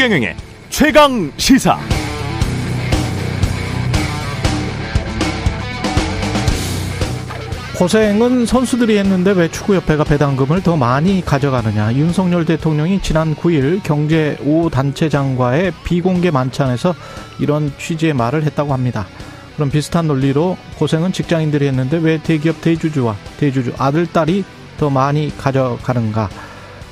최경영의 최강 시사. 고생은 선수들이 했는데 왜 축구협회가 배당금을 더 많이 가져가느냐. 윤석열 대통령이 지난 9일 경제 5단체장과의 비공개 만찬에서 이런 취지의 말을 했다고 합니다. 그럼 비슷한 논리로 고생은 직장인들이 했는데 왜 대기업 대주주와 대주주 아들, 딸이 더 많이 가져가는가.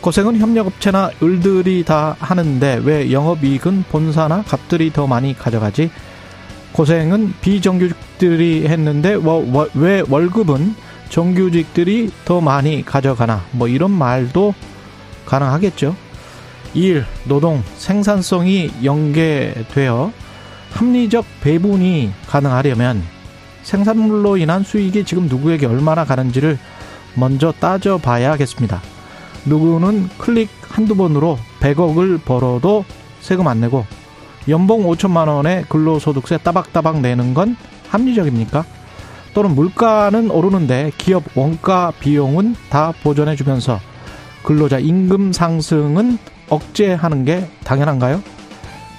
고생은 협력업체나 을들이 다 하는데 왜 영업이익은 본사나 갑들이 더 많이 가져가지? 고생은 비정규직들이 했는데 왜 월급은 정규직들이 더 많이 가져가나 뭐 이런 말도 가능하겠죠. 일, 노동, 생산성이 연계되어 합리적 배분이 가능하려면 생산물로 인한 수익이 지금 누구에게 얼마나 가는지를 먼저 따져봐야겠습니다. 누구는 클릭 한두 번으로 100억을 벌어도 세금 안 내고 연봉 5천만 원에 근로소득세 따박따박 내는 건 합리적입니까? 또는 물가는 오르는데 기업 원가 비용은 다 보전해 주면서 근로자 임금 상승은 억제하는 게 당연한가요?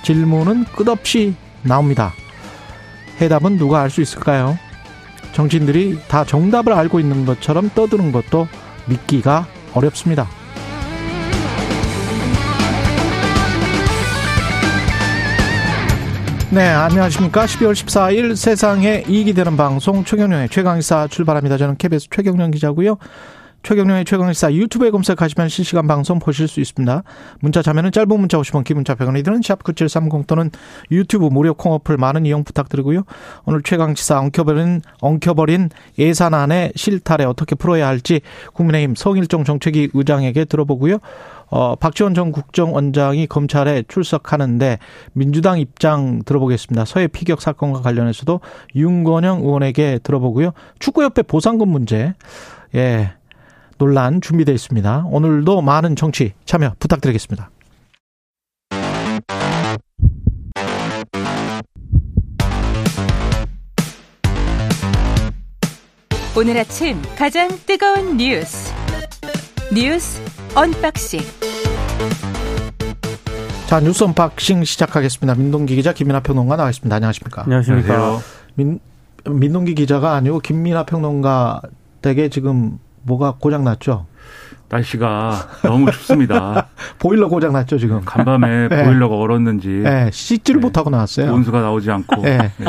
질문은 끝없이 나옵니다. 해답은 누가 알 수 있을까요? 정치인들이 다 정답을 알고 있는 것처럼 떠드는 것도 믿기가 어렵습니다. 네, 안녕하십니까. 12월 14일 세상에 이익이 되는 방송 최경련의 최강의사 출발합니다. 저는 KBS 최경련 기자고요. 최경련의 최강의사 유튜브에 검색하시면 실시간 방송 보실 수 있습니다. 문자 자면은 짧은 문자 50원, 기문자 100원이 드는 샵9730 또는 유튜브 무료 콩 어플 많은 이용 부탁드리고요. 오늘 최강시사 엉켜버린, 엉켜버린 예산안의 실타래 어떻게 풀어야 할지 국민의힘 성일종 정책위 의장에게 들어보고요. 어, 박지원 전 국정원장이 검찰에 출석하는데 민주당 입장 들어보겠습니다. 서해 피격 사건과 관련해서도 윤건영 의원에게 들어보고요. 축구협회 보상금 문제, 예, 논란 준비되어 있습니다. 오늘도 많은 정치 참여 부탁드리겠습니다. 오늘 아침 가장 뜨거운 뉴스 뉴스 unboxing. 자 뉴스 unboxing 시작하겠습니다. 민동기 기자 김민아 평론가 나와 있습니다. 안녕하십니까? 안녕하십니까? 민 민동기 기자가 아니고 김민아 평론가 댁에 지금 뭐가 고장 났죠? 날씨가 너무 춥습니다. 보일러 고장 났죠 지금. 간밤에 네. 보일러가 얼었는지. 네, 씻지를 네. 못하고 나왔어요. 온수가 나오지 않고. 네. 네.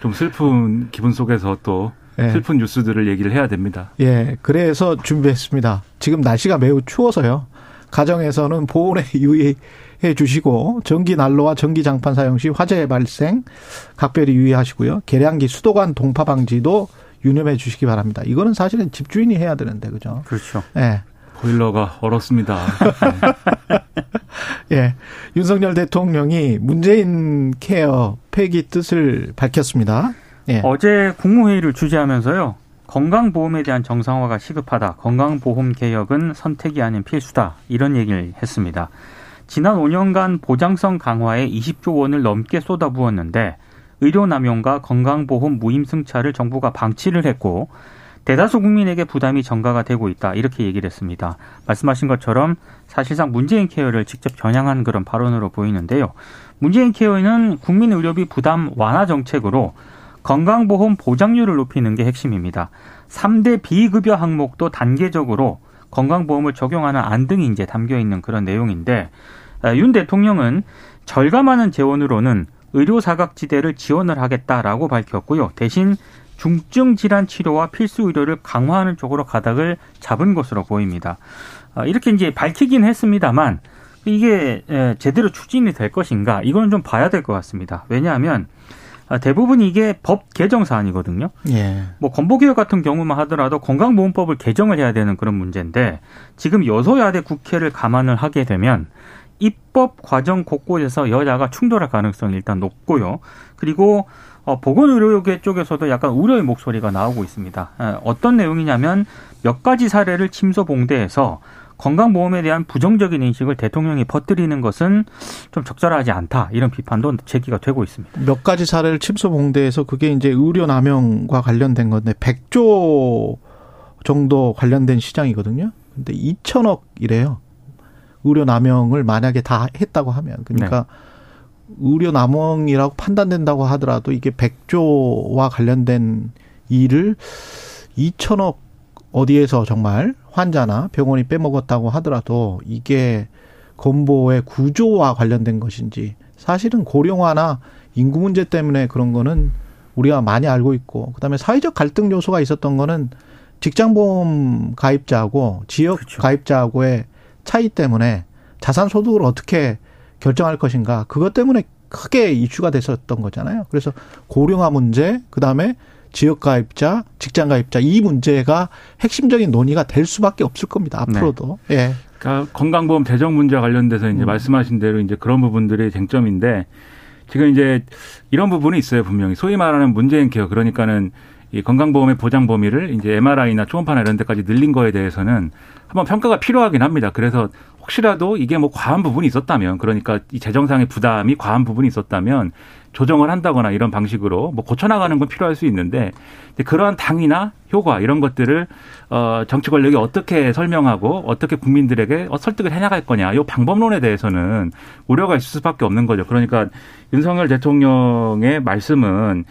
좀 슬픈 기분 속에서 또 예. 슬픈 뉴스들을 얘기를 해야 됩니다. 예, 그래서 준비했습니다. 지금 날씨가 매우 추워서요. 가정에서는 보온에 유의해 주시고 전기 난로와 전기 장판 사용 시 화재 발생 각별히 유의하시고요. 계량기 수도관 동파 방지도 유념해 주시기 바랍니다. 이거는 사실은 집주인이 해야 되는데 그죠? 그렇죠. 예. 보일러가 얼었습니다. 네. 예. 윤석열 대통령이 문재인 케어 폐기 뜻을 밝혔습니다. 예. 어제 국무회의를 주재하면서요. 건강보험에 대한 정상화가 시급하다. 건강보험 개혁은 선택이 아닌 필수다. 이런 얘기를 했습니다. 지난 5년간 보장성 강화에 20조 원을 넘게 쏟아부었는데 의료 남용과 건강보험 무임승차를 정부가 방치를 했고 대다수 국민에게 부담이 전가가 되고 있다. 이렇게 얘기를 했습니다. 말씀하신 것처럼 사실상 문재인 케어를 직접 겨냥한 그런 발언으로 보이는데요. 문재인 케어는 국민 의료비 부담 완화 정책으로 건강보험 보장률을 높이는 게 핵심입니다. 3대 비급여 항목도 단계적으로 건강보험을 적용하는 안 등이 이제 담겨 있는 그런 내용인데 아, 윤 대통령은 절감하는 재원으로는 의료 사각지대를 지원을 하겠다라고 밝혔고요. 대신 중증 질환 치료와 필수 의료를 강화하는 쪽으로 가닥을 잡은 것으로 보입니다. 아, 이렇게 이제 밝히긴 했습니다만 이게 제대로 추진이 될 것인가 이거는 좀 봐야 될 것 같습니다. 왜냐하면 아, 대부분 이게 법 개정 사안이거든요. 예. 뭐 건보개혁 같은 경우만 하더라도 건강보험법을 개정을 해야 되는 그런 문제인데 지금 여소야대 국회를 감안을 하게 되면 입법 과정 곳곳에서 여야가 충돌할 가능성이 일단 높고요. 그리고 어, 보건의료계 쪽에서도 약간 우려의 목소리가 나오고 있습니다. 어떤 내용이냐면 몇 가지 사례를 침소봉대해서 건강보험에 대한 부정적인 인식을 대통령이 퍼뜨리는 것은 좀 적절하지 않다 이런 비판도 제기가 되고 있습니다. 몇 가지 사례를 침소봉대해서 그게 이제 의료 남용과 관련된 건데 100조 정도 관련된 시장이거든요. 근데 2천억이래요. 의료 남용을 만약에 다 했다고 하면 그러니까 네. 의료 남용이라고 판단된다고 하더라도 이게 백조와 관련된 일을 2천억 어디에서 정말 환자나 병원이 빼먹었다고 하더라도 이게 건보의 구조와 관련된 것인지 사실은 고령화나 인구 문제 때문에 그런 거는 우리가 많이 알고 있고 그다음에 사회적 갈등 요소가 있었던 거는 직장보험 가입자하고 지역 그렇죠. 가입자하고의 차이 때문에 자산 소득을 어떻게 결정할 것인가 그것 때문에 크게 이슈가 됐었던 거잖아요. 그래서 고령화 문제 그 다음에 지역 가입자, 직장 가입자 이 문제가 핵심적인 논의가 될 수밖에 없을 겁니다. 앞으로도. 네. 예. 그러니까 건강보험 재정 문제와 관련돼서 이제 음. 말씀하신 대로 이제 그런 부분들이 쟁점인데 지금 이제 이런 부분이 있어요 분명히 소위 말하는 문재인 케어 그러니까는 이 건강보험의 보장 범위를 이제 MRI나 초음파나 이런 데까지 늘린 거에 대해서는 한번 평가가 필요하긴 합니다. 그래서 혹시라도 이게 뭐 과한 부분이 있었다면 그러니까 이 재정상의 부담이 과한 부분이 있었다면 조정을 한다거나 이런 방식으로 뭐 고쳐나가는 건 필요할 수 있는데 그러한 당위나 효과 이런 것들을 어 정치 권력이 어떻게 설명하고 어떻게 국민들에게 설득을 해나갈 거냐 이 방법론에 대해서는 우려가 있을 수밖에 없는 거죠. 그러니까 윤석열 대통령의 말씀은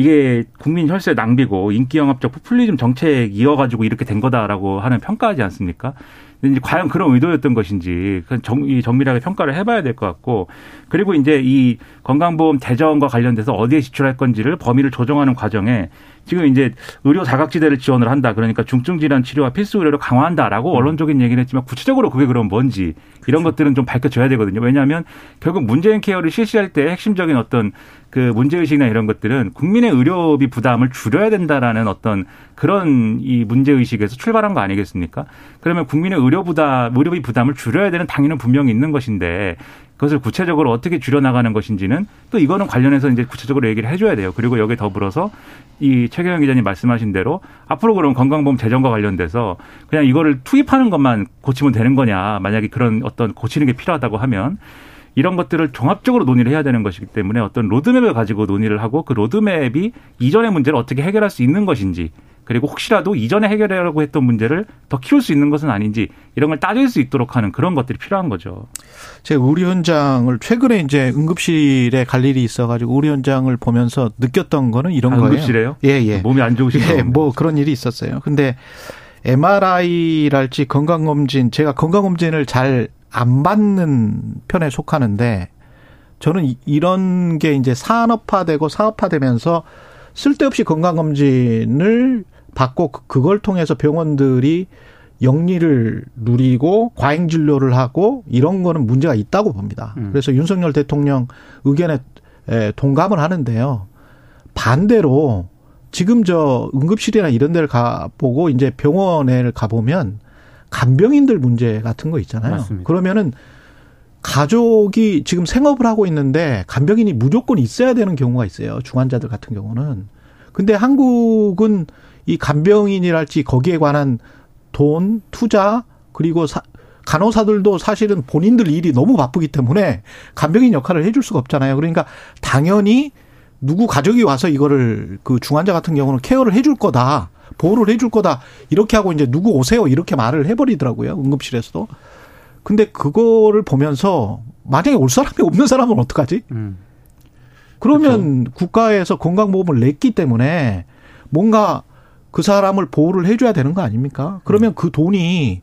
이게 국민 혈세 낭비고 인기 영합적 포퓰리즘 정책 이어가지고 이렇게 된 거다라고 하는 평가하지 않습니까? 근데 이제 과연 그런 의도였던 것인지 정, 이 정밀하게 평가를 해봐야 될 것 같고 그리고 이제 이 건강보험 대전과 관련돼서 어디에 지출할 건지를 범위를 조정하는 과정에 지금 이제 의료 사각지대를 지원을 한다. 그러니까 중증 질환 치료와 필수 의료를 강화한다라고 음. 언론적인 얘기를 했지만 구체적으로 그게 그럼 뭔지 이런 그렇죠. 것들은 좀 밝혀져야 되거든요. 왜냐하면 결국 문재인 케어를 실시할 때 핵심적인 어떤 그 문제의식이나 이런 것들은 국민의 의료비 부담을 줄여야 된다라는 어떤 그런 이 문제의식에서 출발한 거 아니겠습니까? 그러면 국민의 의료 부담, 의료비 부담을 줄여야 되는 당위는 분명히 있는 것인데 그것을 구체적으로 어떻게 줄여나가는 것인지는 또 이거는 관련해서 이제 구체적으로 얘기를 해줘야 돼요. 그리고 여기에 더불어서 이 최경영 기자님 말씀하신 대로 앞으로 그럼 건강보험 재정과 관련돼서 그냥 이거를 투입하는 것만 고치면 되는 거냐. 만약에 그런 어떤 고치는 게 필요하다고 하면 이런 것들을 종합적으로 논의를 해야 되는 것이기 때문에 어떤 로드맵을 가지고 논의를 하고 그 로드맵이 이전의 문제를 어떻게 해결할 수 있는 것인지 그리고 혹시라도 이전에 해결하려고 했던 문제를 더 키울 수 있는 것은 아닌지 이런 걸 따질 수 있도록 하는 그런 것들이 필요한 거죠. 제가 우리 현장을 최근에 이제 응급실에 갈 일이 있어가지고 우리 현장을 보면서 느꼈던 거는 이런 아, 거예요. 응급실에요? 예, 예. 몸이 안 좋으신 예, 뭐 그런 일이 있었어요. 근데 MRI랄지 건강검진, 제가 건강검진을 잘 안 받는 편에 속하는데 저는 이런 게 이제 산업화되고 사업화되면서 쓸데없이 건강검진을 받고 그, 그걸 통해서 병원들이 영리를 누리고 과잉 진료를 하고 이런 거는 문제가 있다고 봅니다. 음. 그래서 윤석열 대통령 의견에 동감을 하는데요. 반대로 지금 저 응급실이나 이런 데를 가 보고 이제 병원에 가 보면 간병인들 문제 같은 거 있잖아요. 맞습니다. 그러면은 가족이 지금 생업을 하고 있는데 간병인이 무조건 있어야 되는 경우가 있어요. 중환자들 같은 경우는. 근데 한국은 이 간병인이랄지 거기에 관한 돈, 투자, 그리고 사, 간호사들도 사실은 본인들 일이 너무 바쁘기 때문에 간병인 역할을 해줄 수가 없잖아요. 그러니까 당연히 누구 가족이 와서 이거를 그 중환자 같은 경우는 케어를 해줄 거다. 보호를 해줄 거다. 이렇게 하고 이제 누구 오세요. 이렇게 말을 해버리더라고요. 응급실에서도. 근데 그거를 보면서 만약에 올 사람이 없는 사람은 어떡하지? 음. 그러면 그렇죠. 국가에서 건강보험을 냈기 때문에 뭔가 그 사람을 보호를 해줘야 되는 거 아닙니까? 그러면 그 돈이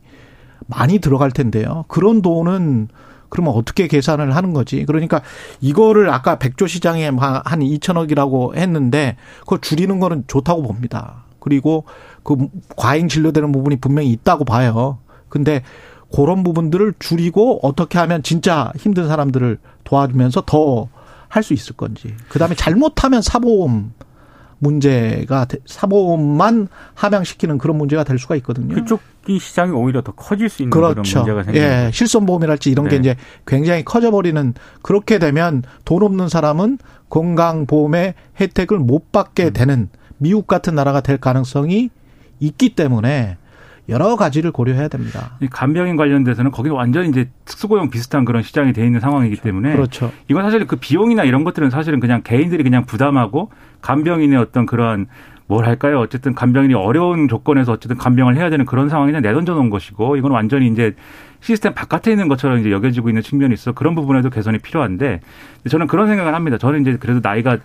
많이 들어갈 텐데요. 그런 돈은 그러면 어떻게 계산을 하는 거지? 그러니까 이거를 아까 백조 시장에 한 2천억이라고 했는데 그걸 줄이는 거는 좋다고 봅니다. 그리고 그 과잉 진료되는 부분이 분명히 있다고 봐요. 근데 그런 부분들을 줄이고 어떻게 하면 진짜 힘든 사람들을 도와주면서 더 할 수 있을 건지. 그다음에 잘못하면 사보험 문제가 사보험만 함양시키는 그런 문제가 될 수가 있거든요. 그쪽이 시장이 오히려 더 커질 수 있는 그렇죠. 그런 문제가 생기는 예, 실손보험이랄지 이런 네. 게 이제 굉장히 커져버리는 그렇게 되면 돈 없는 사람은 건강보험의 혜택을 못 받게 음. 되는 미국 같은 나라가 될 가능성이 있기 때문에 여러 가지를 고려해야 됩니다. 간병인 관련돼서는 거기 완전 이제 특수고용 비슷한 그런 시장이 돼 있는 상황이기 그렇죠. 때문에 그렇죠. 이건 사실 그 비용이나 이런 것들은 사실은 그냥 개인들이 그냥 부담하고 간병인의 어떤 그러한 뭘 할까요? 어쨌든 간병인이 어려운 조건에서 어쨌든 간병을 해야 되는 그런 상황이냐 내던져 놓은 것이고 이건 완전히 이제 시스템 바깥에 있는 것처럼 이제 여겨지고 있는 측면이 있어 그런 부분에도 개선이 필요한데 저는 그런 생각을 합니다. 저는 이제 그래도 나이가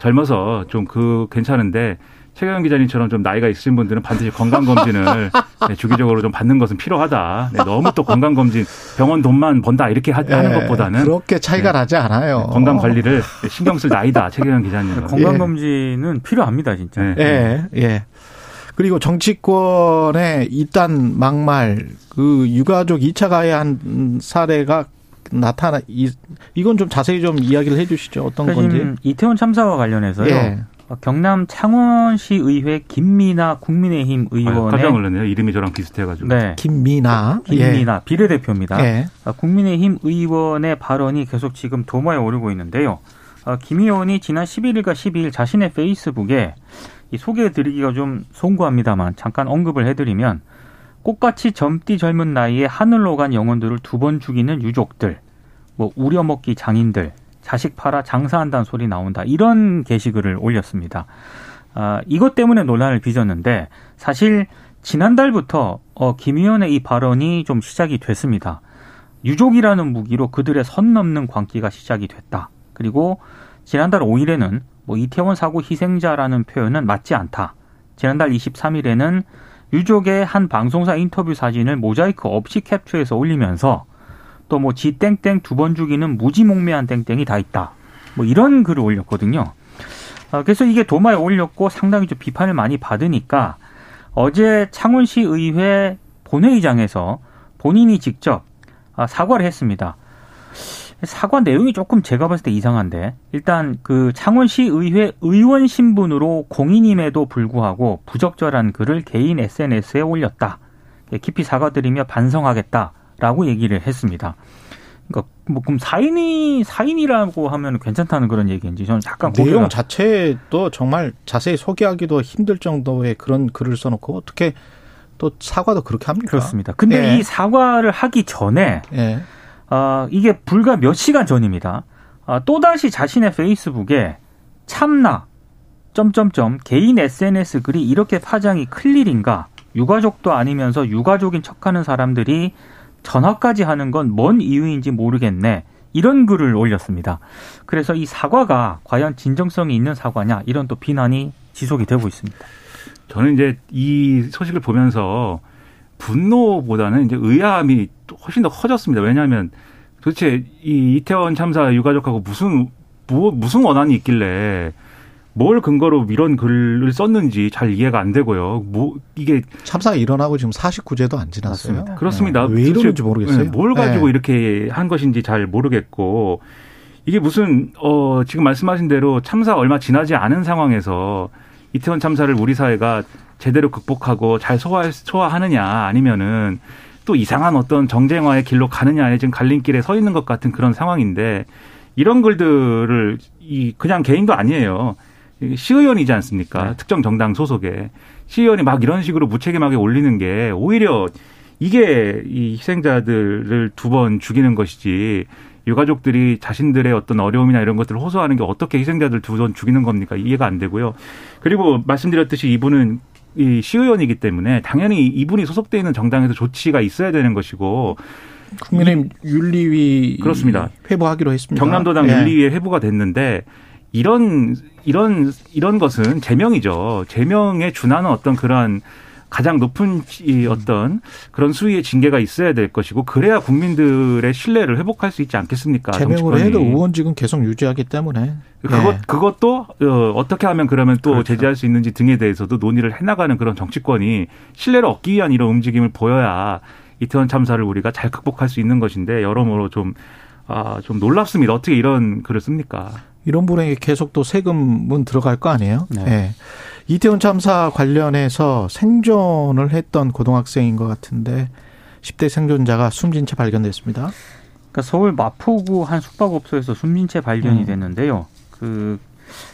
젊어서 좀 그 괜찮은데 최경영 기자님처럼 좀 나이가 있으신 분들은 반드시 건강검진을 네, 주기적으로 좀 받는 것은 필요하다. 네, 너무 또 건강검진 병원 돈만 번다 이렇게 하, 는 네, 것보다는 그렇게 차이가 네, 나지 않아요. 네, 건강 관리를 신경 쓸 나이다. 최경영 기자님. 건강검진은 예. 필요합니다, 진짜. 예, 예. 그리고 정치권의 이단 막말 그 유가족 2차 가해한 사례가 나타나 이 이건 좀 자세히 좀 이야기를 해주시죠. 어떤 그러니까 건지. 이태원 참사와 관련해서요. 예. 경남 창원시 의회 김미나 국민의힘 의원의 아, 깜짝 놀랐네요. 이름이 저랑 비슷해가지고. 네. 김미나. 김미나 예. 비례대표입니다. 예. 아, 국민의힘 의원의 발언이 계속 지금 도마에 오르고 있는데요. 아, 김 의원이 지난 11일과 12일 자신의 페이스북에 이 소개해드리기가 좀 송구합니다만 잠깐 언급을 해드리면 꽃같이 젊디 젊은 나이에 하늘로 간 영혼들을 두 번 죽이는 유족들, 뭐 우려먹기 장인들, 자식 팔아 장사한다는 소리 나온다 이런 게시글을 올렸습니다. 아, 이것 때문에 논란을 빚었는데 사실 지난달부터 어, 김 의원의 이 발언이 좀 시작이 됐습니다. 유족이라는 무기로 그들의 선 넘는 광기가 시작이 됐다. 그리고 지난달 5일에는 뭐 이태원 사고 희생자라는 표현은 맞지 않다. 지난달 23일에는 유족의 한 방송사 인터뷰 사진을 모자이크 없이 캡처해서 올리면서 또 뭐 지 땡땡 두 번 죽이는 무지몽매한 땡땡이 다 있다. 뭐 이런 글을 올렸거든요. 아, 그래서 이게 도마에 올렸고 상당히 좀 비판을 많이 받으니까 어제 창원시 의회 본회의장에서 본인이 직접 아, 사과를 했습니다. 사과 내용이 조금 제가 봤을 때 이상한데 일단 그 창원시 의회 의원 신분으로 공인임에도 불구하고 부적절한 글을 개인 SNS에 올렸다. 깊이 사과드리며 반성하겠다라고 얘기를 했습니다. 그러니까 뭐 그럼 사인이 사인이라고 하면 괜찮다는 그런 얘기인지 저는 잠깐 내용 자체도 정말 자세히 소개하기도 힘들 정도의 그런 글을 써놓고 어떻게 또 사과도 그렇게 합니까? 그렇습니다. 근데 예. 이 사과를 하기 전에 예. 어, 이게 불과 몇 시간 전입니다. 어, 또다시 자신의 페이스북에 참나, 점점점 개인 SNS 글이 이렇게 파장이 클 일인가? 유가족도 아니면서 유가족인 척하는 사람들이 전화까지 하는 건 뭔 이유인지 모르겠네. 이런 글을 올렸습니다. 그래서 이 사과가 과연 진정성이 있는 사과냐 이런 또 비난이 지속이 되고 있습니다. 저는 이제 이 소식을 보면서 분노보다는 이제 의아함이 훨씬 더 커졌습니다. 왜냐하면 도대체 이 이태원 참사 유가족하고 무슨 뭐, 무슨 원한이 있길래 뭘 근거로 이런 글을 썼는지 잘 이해가 안 되고요. 뭐 이게 참사가 일어나고 지금 49제도 안 지났어요. 맞습니다. 그렇습니다. 네. 왜 이러는지 모르겠어요. 네, 뭘 가지고 네. 이렇게 한 것인지 잘 모르겠고 이게 무슨 어 지금 말씀하신 대로 참사 얼마 지나지 않은 상황에서 이태원 참사를 우리 사회가 제대로 극복하고 잘 소화 소화하느냐 아니면은 또 이상한 어떤 정쟁화의 길로 가느냐에 지금 갈림길에 서 있는 것 같은 그런 상황인데 이런 글들을 이 그냥 개인도 아니에요. 시의원이지 않습니까? 네. 특정 정당 소속에 시의원이 막 이런 식으로 무책임하게 올리는 게 오히려 이게 이 희생자들을 두 번 죽이는 것이지 유가족들이 자신들의 어떤 어려움이나 이런 것들을 호소하는 게 어떻게 희생자들 두 번 죽이는 겁니까? 이해가 안 되고요. 그리고 말씀드렸듯이 이분은 이 시의원이기 때문에 당연히 이분이 소속돼 있는 정당에서 조치가 있어야 되는 것이고 국민의힘 윤리위 그렇습니다. 회부하기로 했습니다. 경남도당 예. 윤리위에 회부가 됐는데 이런 이런 이런 것은 제명이죠. 제명에 준하는 어떤 그러한 가장 높은 이 어떤 그런 수위의 징계가 있어야 될 것이고 그래야 국민들의 신뢰를 회복할 수 있지 않겠습니까? 제명으로 해도 의원직은 계속 유지하기 때문에 그것 네. 그것도 어, 어떻게 하면 그러면 또 그렇죠. 제재할 수 있는지 등에 대해서도 논의를 해나가는 그런 정치권이 신뢰를 얻기 위한 이런 움직임을 보여야 이태원 참사를 우리가 잘 극복할 수 있는 것인데 여러모로 좀 아, 좀 놀랍습니다. 어떻게 이런 글을 씁니까? 이런 분에게 계속 또 세금은 들어갈 거 아니에요? 네. 네. 이태원 참사 관련해서 생존을 했던 고등학생인 것 같은데 10대 생존자가 숨진 채 발견됐습니다. 그러니까 서울 마포구 한 숙박업소에서 숨진 채 발견이 음. 됐는데요. 그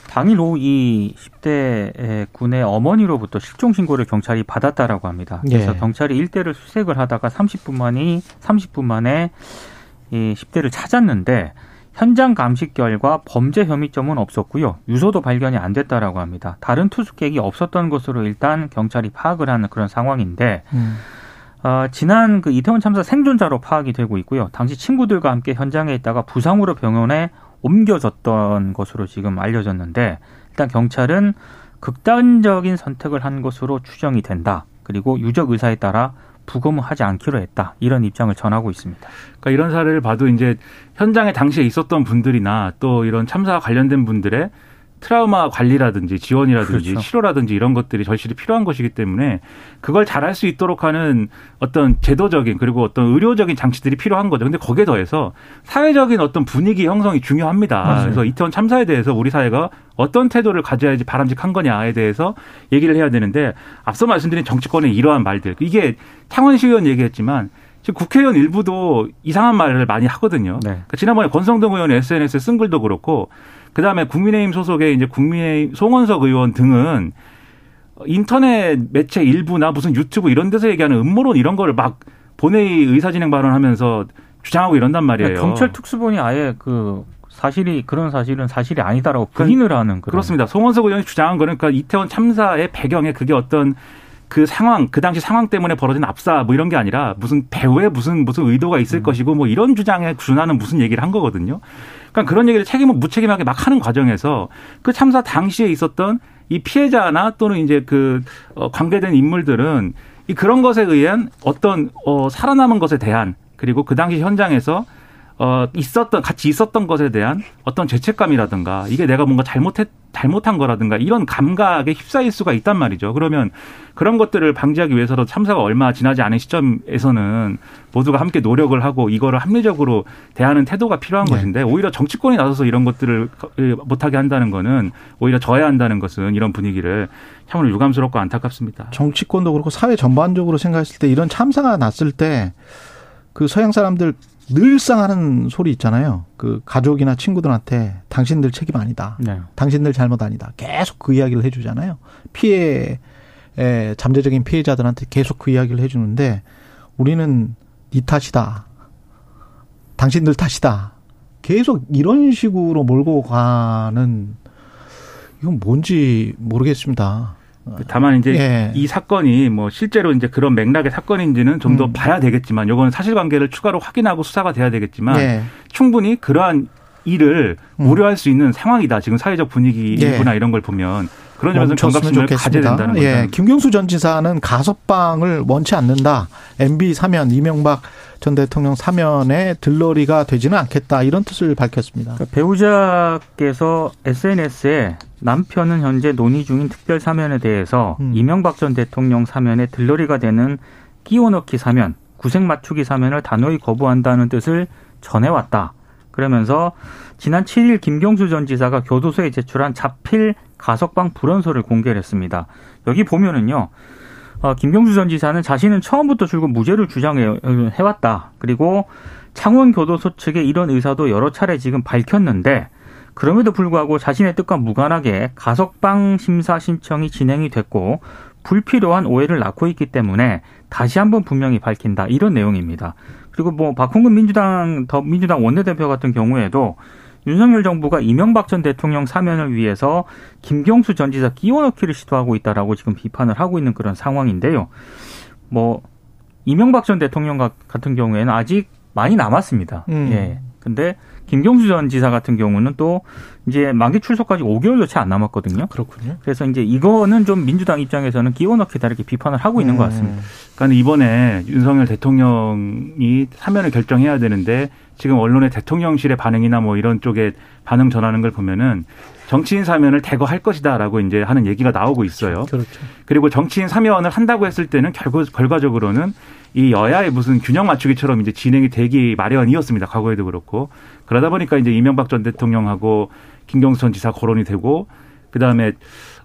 당일 오후 이 10대 군의 어머니로부터 실종 신고를 경찰이 받았다라고 합니다. 그래서 예. 경찰이 일대를 수색을 하다가 30분 만에 30분 만에 이 10대를 찾았는데 현장 감식 결과 범죄 혐의점은 없었고요. 유서도 발견이 안 됐다라고 합니다. 다른 투숙객이 없었던 것으로 일단 경찰이 파악을 하는 그런 상황인데 음. 어, 지난 그 이태원 참사 생존자로 파악이 되고 있고요. 당시 친구들과 함께 현장에 있다가 부상으로 병원에 옮겨졌던 것으로 지금 알려졌는데 일단 경찰은 극단적인 선택을 한 것으로 추정이 된다. 그리고 유적 의사에 따라 부검을 하지 않기로 했다. 이런 입장을 전하고 있습니다. 그러니까 이런 사례를 봐도 이제 현장에 당시에 있었던 분들이나 또 이런 참사와 관련된 분들의 트라우마 관리라든지 지원이라든지 그렇죠. 치료라든지 이런 것들이 절실히 필요한 것이기 때문에 그걸 잘할 수 있도록 하는 어떤 제도적인 그리고 어떤 의료적인 장치들이 필요한 거죠. 근데 거기에 더해서 사회적인 어떤 분위기 형성이 중요합니다. 맞아요. 그래서 이태원 참사에 대해서 우리 사회가 어떤 태도를 가져야지 바람직한 거냐에 대해서 얘기를 해야 되는데 앞서 말씀드린 정치권의 이러한 말들 이게 창원시 의원 얘기했지만 지금 국회의원 일부도 이상한 말을 많이 하거든요. 네. 그러니까 지난번에 권성동 의원이 SNS에 쓴 글도 그렇고 그 다음에 국민의힘 소속의 이제 국민의힘 송원석 의원 등은 인터넷 매체 일부나 무슨 유튜브 이런 데서 얘기하는 음모론 이런 거를 막 본회의 의사진행 발언하면서 주장하고 이런단 말이에요. 그러니까 경찰 특수본이 아예 그 사실이 그런 사실은 사실이 아니다라고 부인을 하는 그런. 그렇습니다. 송원석 의원이 주장한 거는 그러니까 이태원 참사의 배경에 그게 어떤 그 상황 그 당시 상황 때문에 벌어진 압사 뭐 이런 게 아니라 무슨 배후에 무슨 무슨 의도가 있을 음. 것이고 뭐 이런 주장에 준하는 무슨 얘기를 한 거거든요. 그러니까 그런 얘기를 책임을 무책임하게 막 하는 과정에서 그 참사 당시에 있었던 이 피해자나 또는 이제 그 어, 관계된 인물들은 이 그런 것에 의한 어떤 어 살아남은 것에 대한 그리고 그 당시 현장에서 어, 있었던, 같이 있었던 것에 대한 어떤 죄책감이라든가 이게 내가 뭔가 잘못했, 잘못한 거라든가 이런 감각에 휩싸일 수가 있단 말이죠. 그러면 그런 것들을 방지하기 위해서도 참사가 얼마 지나지 않은 시점에서는 모두가 함께 노력을 하고 이거를 합리적으로 대하는 태도가 필요한 네. 것인데 오히려 정치권이 나서서 이런 것들을 못하게 한다는 거는 오히려 져야 한다는 것은 이런 분위기를 참으로 유감스럽고 안타깝습니다. 정치권도 그렇고 사회 전반적으로 생각했을 때 이런 참사가 났을 때 그 서양 사람들 늘상 하는 소리 있잖아요. 그 가족이나 친구들한테 당신들 책임 아니다. 네. 당신들 잘못 아니다. 계속 그 이야기를 해주잖아요. 피해, 에, 잠재적인 피해자들한테 계속 그 이야기를 해주는데 우리는 네 탓이다. 당신들 탓이다. 계속 이런 식으로 몰고 가는 이건 뭔지 모르겠습니다. 다만 이제 예. 이 사건이 뭐 실제로 이제 그런 맥락의 사건인지는 좀더 음. 봐야 되겠지만 요거는 사실관계를 추가로 확인하고 수사가 돼야 되겠지만 예. 충분히 그러한 일을 음. 우려할 수 있는 상황이다. 지금 사회적 분위기구나 예. 이런 걸 보면 그런 점에서 경각심을 가져야 된다는 거죠. 예. 김경수 전 지사는 가석방을 원치 않는다. MB 사면 이명박 전 대통령 사면에 들러리가 되지는 않겠다. 이런 뜻을 밝혔습니다. 그러니까 배우자께서 SNS에 남편은 현재 논의 중인 특별 사면에 대해서 음. 이명박 전 대통령 사면에 들러리가 되는 끼워넣기 사면, 구색 맞추기 사면을 단호히 거부한다는 뜻을 전해왔다. 그러면서 지난 7일 김경수 전 지사가 교도소에 제출한 자필 가석방 불원서를 공개를 했습니다. 여기 보면은요. 어, 김경수 전 지사는 자신은 처음부터 줄곧 무죄를 주장해 왔다. 그리고 창원 교도소 측의 이런 의사도 여러 차례 지금 밝혔는데 그럼에도 불구하고 자신의 뜻과 무관하게 가석방 심사 신청이 진행이 됐고 불필요한 오해를 낳고 있기 때문에 다시 한번 분명히 밝힌다 이런 내용입니다. 그리고 뭐 박홍근 민주당 더 민주당 원내대표 같은 경우에도 윤석열 정부가 이명박 전 대통령 사면을 위해서 김경수 전 지사 끼워넣기를 시도하고 있다라고 지금 비판을 하고 있는 그런 상황인데요. 뭐 이명박 전 대통령 같은 경우에는 아직 많이 남았습니다. 음. 예. 근데 김경수 전 지사 같은 경우는 또 이제 만기 출소까지 5개월도 채 안 남았거든요. 그렇군요. 그래서 이제 이거는 좀 민주당 입장에서는 끼워넣기다 이렇게 비판을 하고 있는 것 음. 같습니다. 그러니까 이번에 윤석열 대통령이 사면을 결정해야 되는데 지금 언론의 대통령실의 반응이나 뭐 이런 쪽에 반응 전하는 걸 보면은 정치인 사면을 대거 할 것이다라고 이제 하는 얘기가 나오고 있어요. 그렇죠. 그리고 정치인 사면을 한다고 했을 때는 결국 결과적으로는 이 여야의 무슨 균형 맞추기처럼 이제 진행이 되기 마련이었습니다. 과거에도 그렇고 그러다 보니까 이제 이명박 전 대통령하고 김경수 전 지사 거론이 되고 그 다음에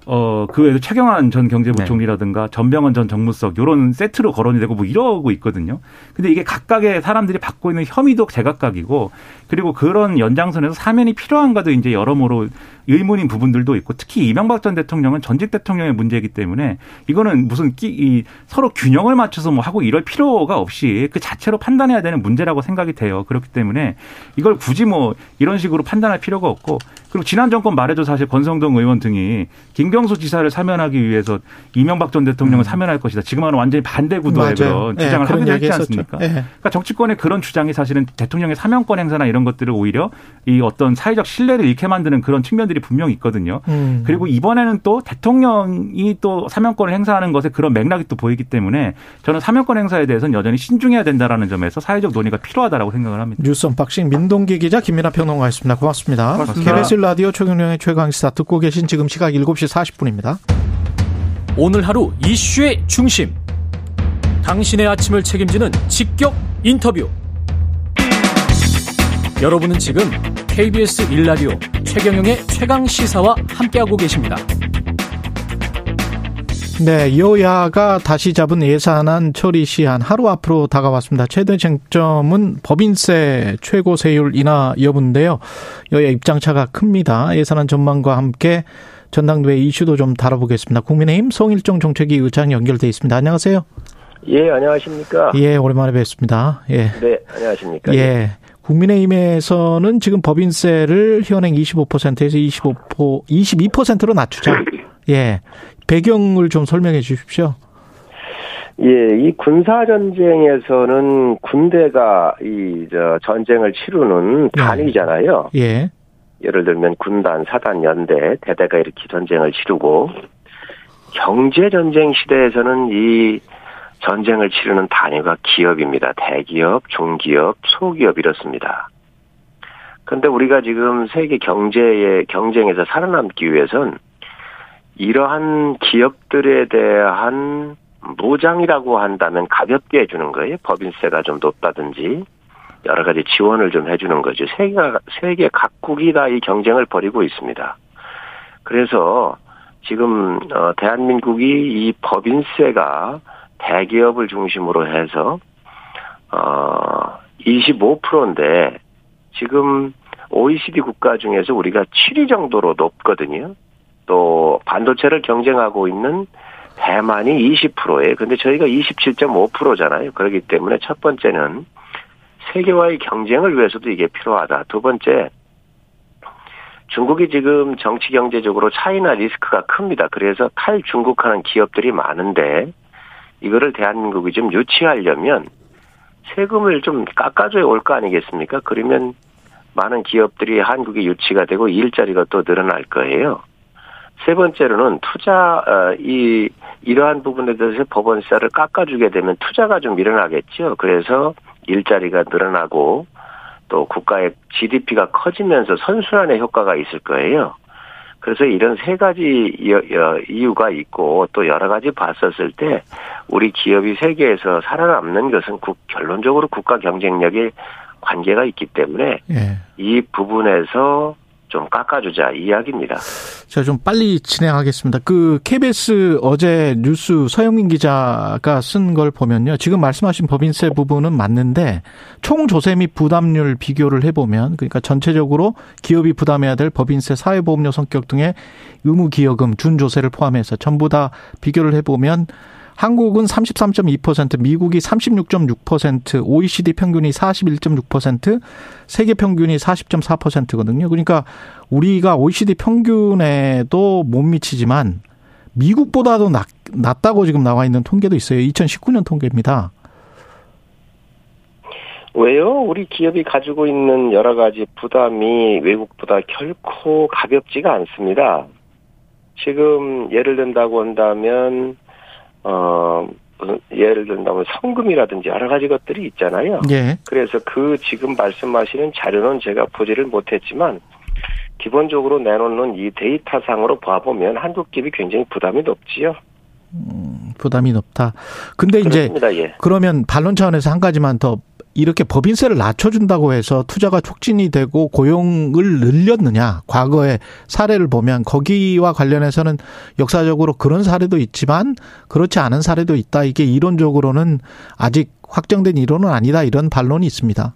어, 그 외에도 최경환 전 경제부총리라든가 네. 전병헌 전 정무석 요런 세트로 거론이 되고 뭐 이러고 있거든요. 근데 이게 각각의 사람들이 받고 있는 혐의도 제각각이고 그리고 그런 연장선에서 사면이 필요한가도 이제 여러모로 의문인 부분들도 있고 특히 이명박 전 대통령은 전직 대통령의 문제이기 때문에 이거는 무슨 끼, 이 서로 균형을 맞춰서 뭐 하고 이럴 필요가 없이 그 자체로 판단해야 되는 문제라고 생각이 돼요. 그렇기 때문에 이걸 굳이 뭐 이런 식으로 판단할 필요가 없고 그리고 지난 정권 말에도 사실 권성동 의원 등이 김경수 지사를 사면하기 위해서 이명박 전 대통령을 음. 사면할 것이다. 지금은 완전히 반대 구도의 그런 네, 주장을 하기도 했지 않습니까? 네. 그러니까 정치권의 그런 주장이 사실은 대통령의 사면권 행사나 이런 것들을 오히려 이 어떤 사회적 신뢰를 잃게 만드는 그런 측면들이 분명히 있거든요. 음. 그리고 이번에는 또 대통령이 또 사면권을 행사하는 것에 그런 맥락이 또 보이기 때문에 저는 사면권 행사에 대해서는 여전히 신중해야 된다라는 점에서 사회적 논의가 필요하다라고 생각을 합니다. 뉴스 unboxing 민동기 기자 김민아 평론가였습니다. 고맙습니다. 고맙습니다. 라디오 최경영의 최강시사 듣고 계신 지금 시각 7시 40분입니다. 오늘 하루 이슈의 중심. 당신의 아침을 책임지는 직격 인터뷰. 여러분은 지금 KBS 1라디오 최경영의 최강 시사와 함께하고 계십니다. 네, 여야가 다시 잡은 예산안 처리 시한 하루 앞으로 다가왔습니다. 최대 쟁점은 법인세 최고 세율 인하 여부인데요. 여야 입장차가 큽니다. 예산안 전망과 함께 전당대회 이슈도 좀 다뤄보겠습니다. 국민의힘 송일정 정책위 의장 연결돼 있습니다. 안녕하세요. 예, 안녕하십니까. 예, 오랜만에 뵙습니다. 예. 네, 안녕하십니까. 예. 국민의힘에서는 지금 법인세를 현행 25%에서 25% 22%로 낮추자. 예. 배경을 좀 설명해 주십시오. 예, 이 군사 전쟁에서는 군대가 이 저 전쟁을 치르는 네. 단위잖아요. 예. 예를 들면 군단, 사단, 연대, 대대가 이렇게 전쟁을 치르고 경제 전쟁 시대에서는 이 전쟁을 치르는 단위가 기업입니다. 대기업, 중기업, 소기업 이렇습니다. 그런데 우리가 지금 세계 경제의 경쟁에서 살아남기 위해선 이러한 기업들에 대한 무장이라고 한다면 가볍게 해주는 거예요. 법인세가 좀 높다든지 여러 가지 지원을 좀 해주는 거죠. 세계가 세계 각국이 다 이 경쟁을 벌이고 있습니다. 그래서 지금 어, 대한민국이 이 법인세가 대기업을 중심으로 해서 어 25%인데 지금 OECD 국가 중에서 우리가 7위 정도로 높거든요. 또 반도체를 경쟁하고 있는 대만이 20%예요. 근데 저희가 27.5%잖아요. 그렇기 때문에 첫 번째는 세계와의 경쟁을 위해서도 이게 필요하다. 두 번째, 중국이 지금 정치 경제적으로 차이나 리스크가 큽니다. 그래서 탈중국하는 기업들이 많은데 이거를 대한민국이 좀 유치하려면 세금을 좀 깎아줘야 올 거 아니겠습니까? 그러면 많은 기업들이 한국에 유치가 되고 일자리가 또 늘어날 거예요. 세 번째로는 투자 어, 이 이러한 부분에 대해서 법원세를 깎아주게 되면 투자가 좀 일어나겠죠. 그래서 일자리가 늘어나고 또 국가의 GDP가 커지면서 선순환의 효과가 있을 거예요. 그래서 이런 세 가지 이유가 있고 또 여러 가지 봤었을 때 우리 기업이 세계에서 살아남는 것은 결론적으로 국가 경쟁력에 관계가 있기 때문에 예. 이 부분에서 좀 깎아주자 이야기입니다. 제가 좀 빨리 진행하겠습니다. 그 KBS 어제 뉴스 서영민 기자가 쓴 걸 보면요. 지금 말씀하신 법인세 부분은 맞는데 총 조세 및 부담률 비교를 해보면 그러니까 전체적으로 기업이 부담해야 될 법인세, 사회보험료 성격 등의 의무 기여금, 준조세를 포함해서 전부 다 비교를 해보면 한국은 33.2%, 미국이 36.6%, OECD 평균이 41.6%, 세계 평균이 40.4%거든요. 그러니까 우리가 OECD 평균에도 못 미치지만 미국보다도 낮, 낮다고 지금 나와 있는 통계도 있어요. 2019년 통계입니다. 왜요? 우리 기업이 가지고 있는 여러 가지 부담이 외국보다 결코 가볍지가 않습니다. 지금 예를 든다고 한다면 어, 예를 들면 성금이라든지 여러 가지 것들이 있잖아요. 예. 그래서 그 지금 말씀하시는 자료는 제가 보지를 못했지만 기본적으로 내놓는 이 데이터상으로 봐보면 한국 기업이 굉장히 부담이 높지요. 음, 부담이 높다. 근데 그렇습니다. 이제 예. 그러면 반론 차원에서 한 가지만 더 이렇게 법인세를 낮춰준다고 해서 투자가 촉진이 되고 고용을 늘렸느냐. 과거의 사례를 보면 거기와 관련해서는 역사적으로 그런 사례도 있지만 그렇지 않은 사례도 있다. 이게 이론적으로는 아직 확정된 이론은 아니다. 이런 반론이 있습니다.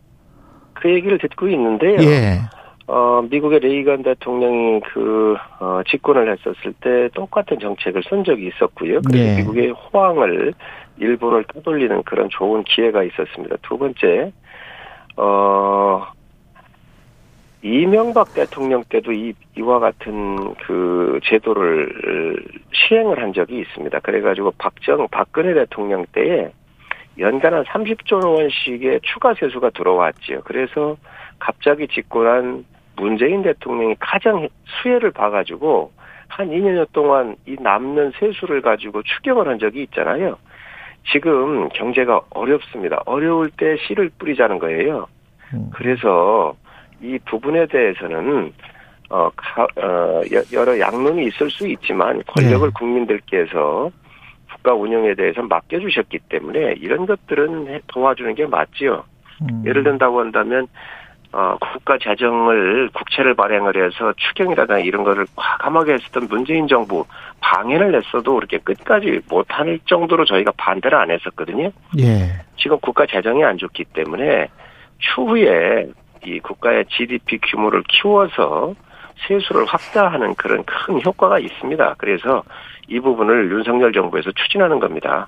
그 얘기를 듣고 있는데요. 예. 어, 미국의 레이건 대통령이 그, 어, 집권을 했었을 때 똑같은 정책을 쓴 적이 있었고요. 그래서 예. 미국의 호황을 일본을 떠돌리는 그런 좋은 기회가 있었습니다. 두 번째, 어, 이명박 대통령 때도 이, 이와 같은 그 제도를 시행을 한 적이 있습니다. 그래가지고 박정, 박근혜 대통령 때에 연간 한 30조 원씩의 추가 세수가 들어왔지요. 그래서 갑자기 집권한 문재인 대통령이 가장 수혜를 봐가지고 한 2년여 동안 이 남는 세수를 가지고 추경을 한 적이 있잖아요. 지금 경제가 어렵습니다. 어려울 때 씨를 뿌리자는 거예요. 음. 그래서 이 부분에 대해서는 어, 가, 어 여러 양론이 있을 수 있지만 권력을 네. 국민들께서 국가 운영에 대해서 맡겨주셨기 때문에 이런 것들은 도와주는 게 맞지요. 음. 예를 든다고 한다면 어, 국가 재정을 국채를 발행을 해서 추경이라든가 이런 거를 과감하게 했었던 문재인 정부 방해를 냈어도 그렇게 끝까지 못할 정도로 저희가 반대를 안 했었거든요. 예. 지금 국가 재정이 안 좋기 때문에 추후에 이 국가의 GDP 규모를 키워서 세수를 확대하는 그런 큰 효과가 있습니다. 그래서 이 부분을 윤석열 정부에서 추진하는 겁니다.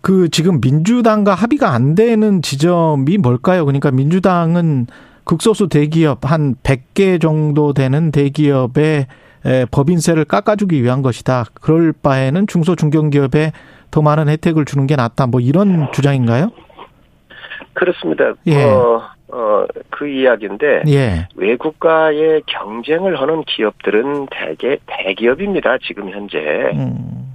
그 지금 민주당과 합의가 안 되는 지점이 뭘까요? 그러니까 민주당은 극소수 대기업 한 100개 정도 되는 대기업의 법인세를 깎아주기 위한 것이다. 그럴 바에는 중소 중견기업에 더 많은 혜택을 주는 게 낫다. 뭐 이런 주장인가요? 그렇습니다. 예. 어, 어, 그 이야기인데 예. 외국과의 경쟁을 하는 기업들은 대개 대기업입니다. 지금 현재. 음.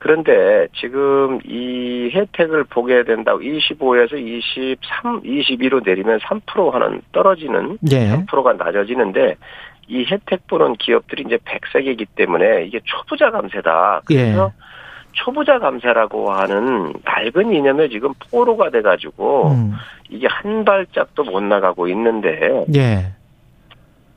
그런데 지금 이 혜택을 보게 된다고 25에서 23, 22로 내리면 3% 하는 떨어지는 예. 3%가 낮아지는데 이 혜택 보는 기업들이 이제 100세기이기 때문에 이게 초부자 감세다. 그래서 예. 초부자 감세라고 하는 낡은 이념에 지금 포로가 돼가지고 음. 이게 한 발짝도 못 나가고 있는데 예.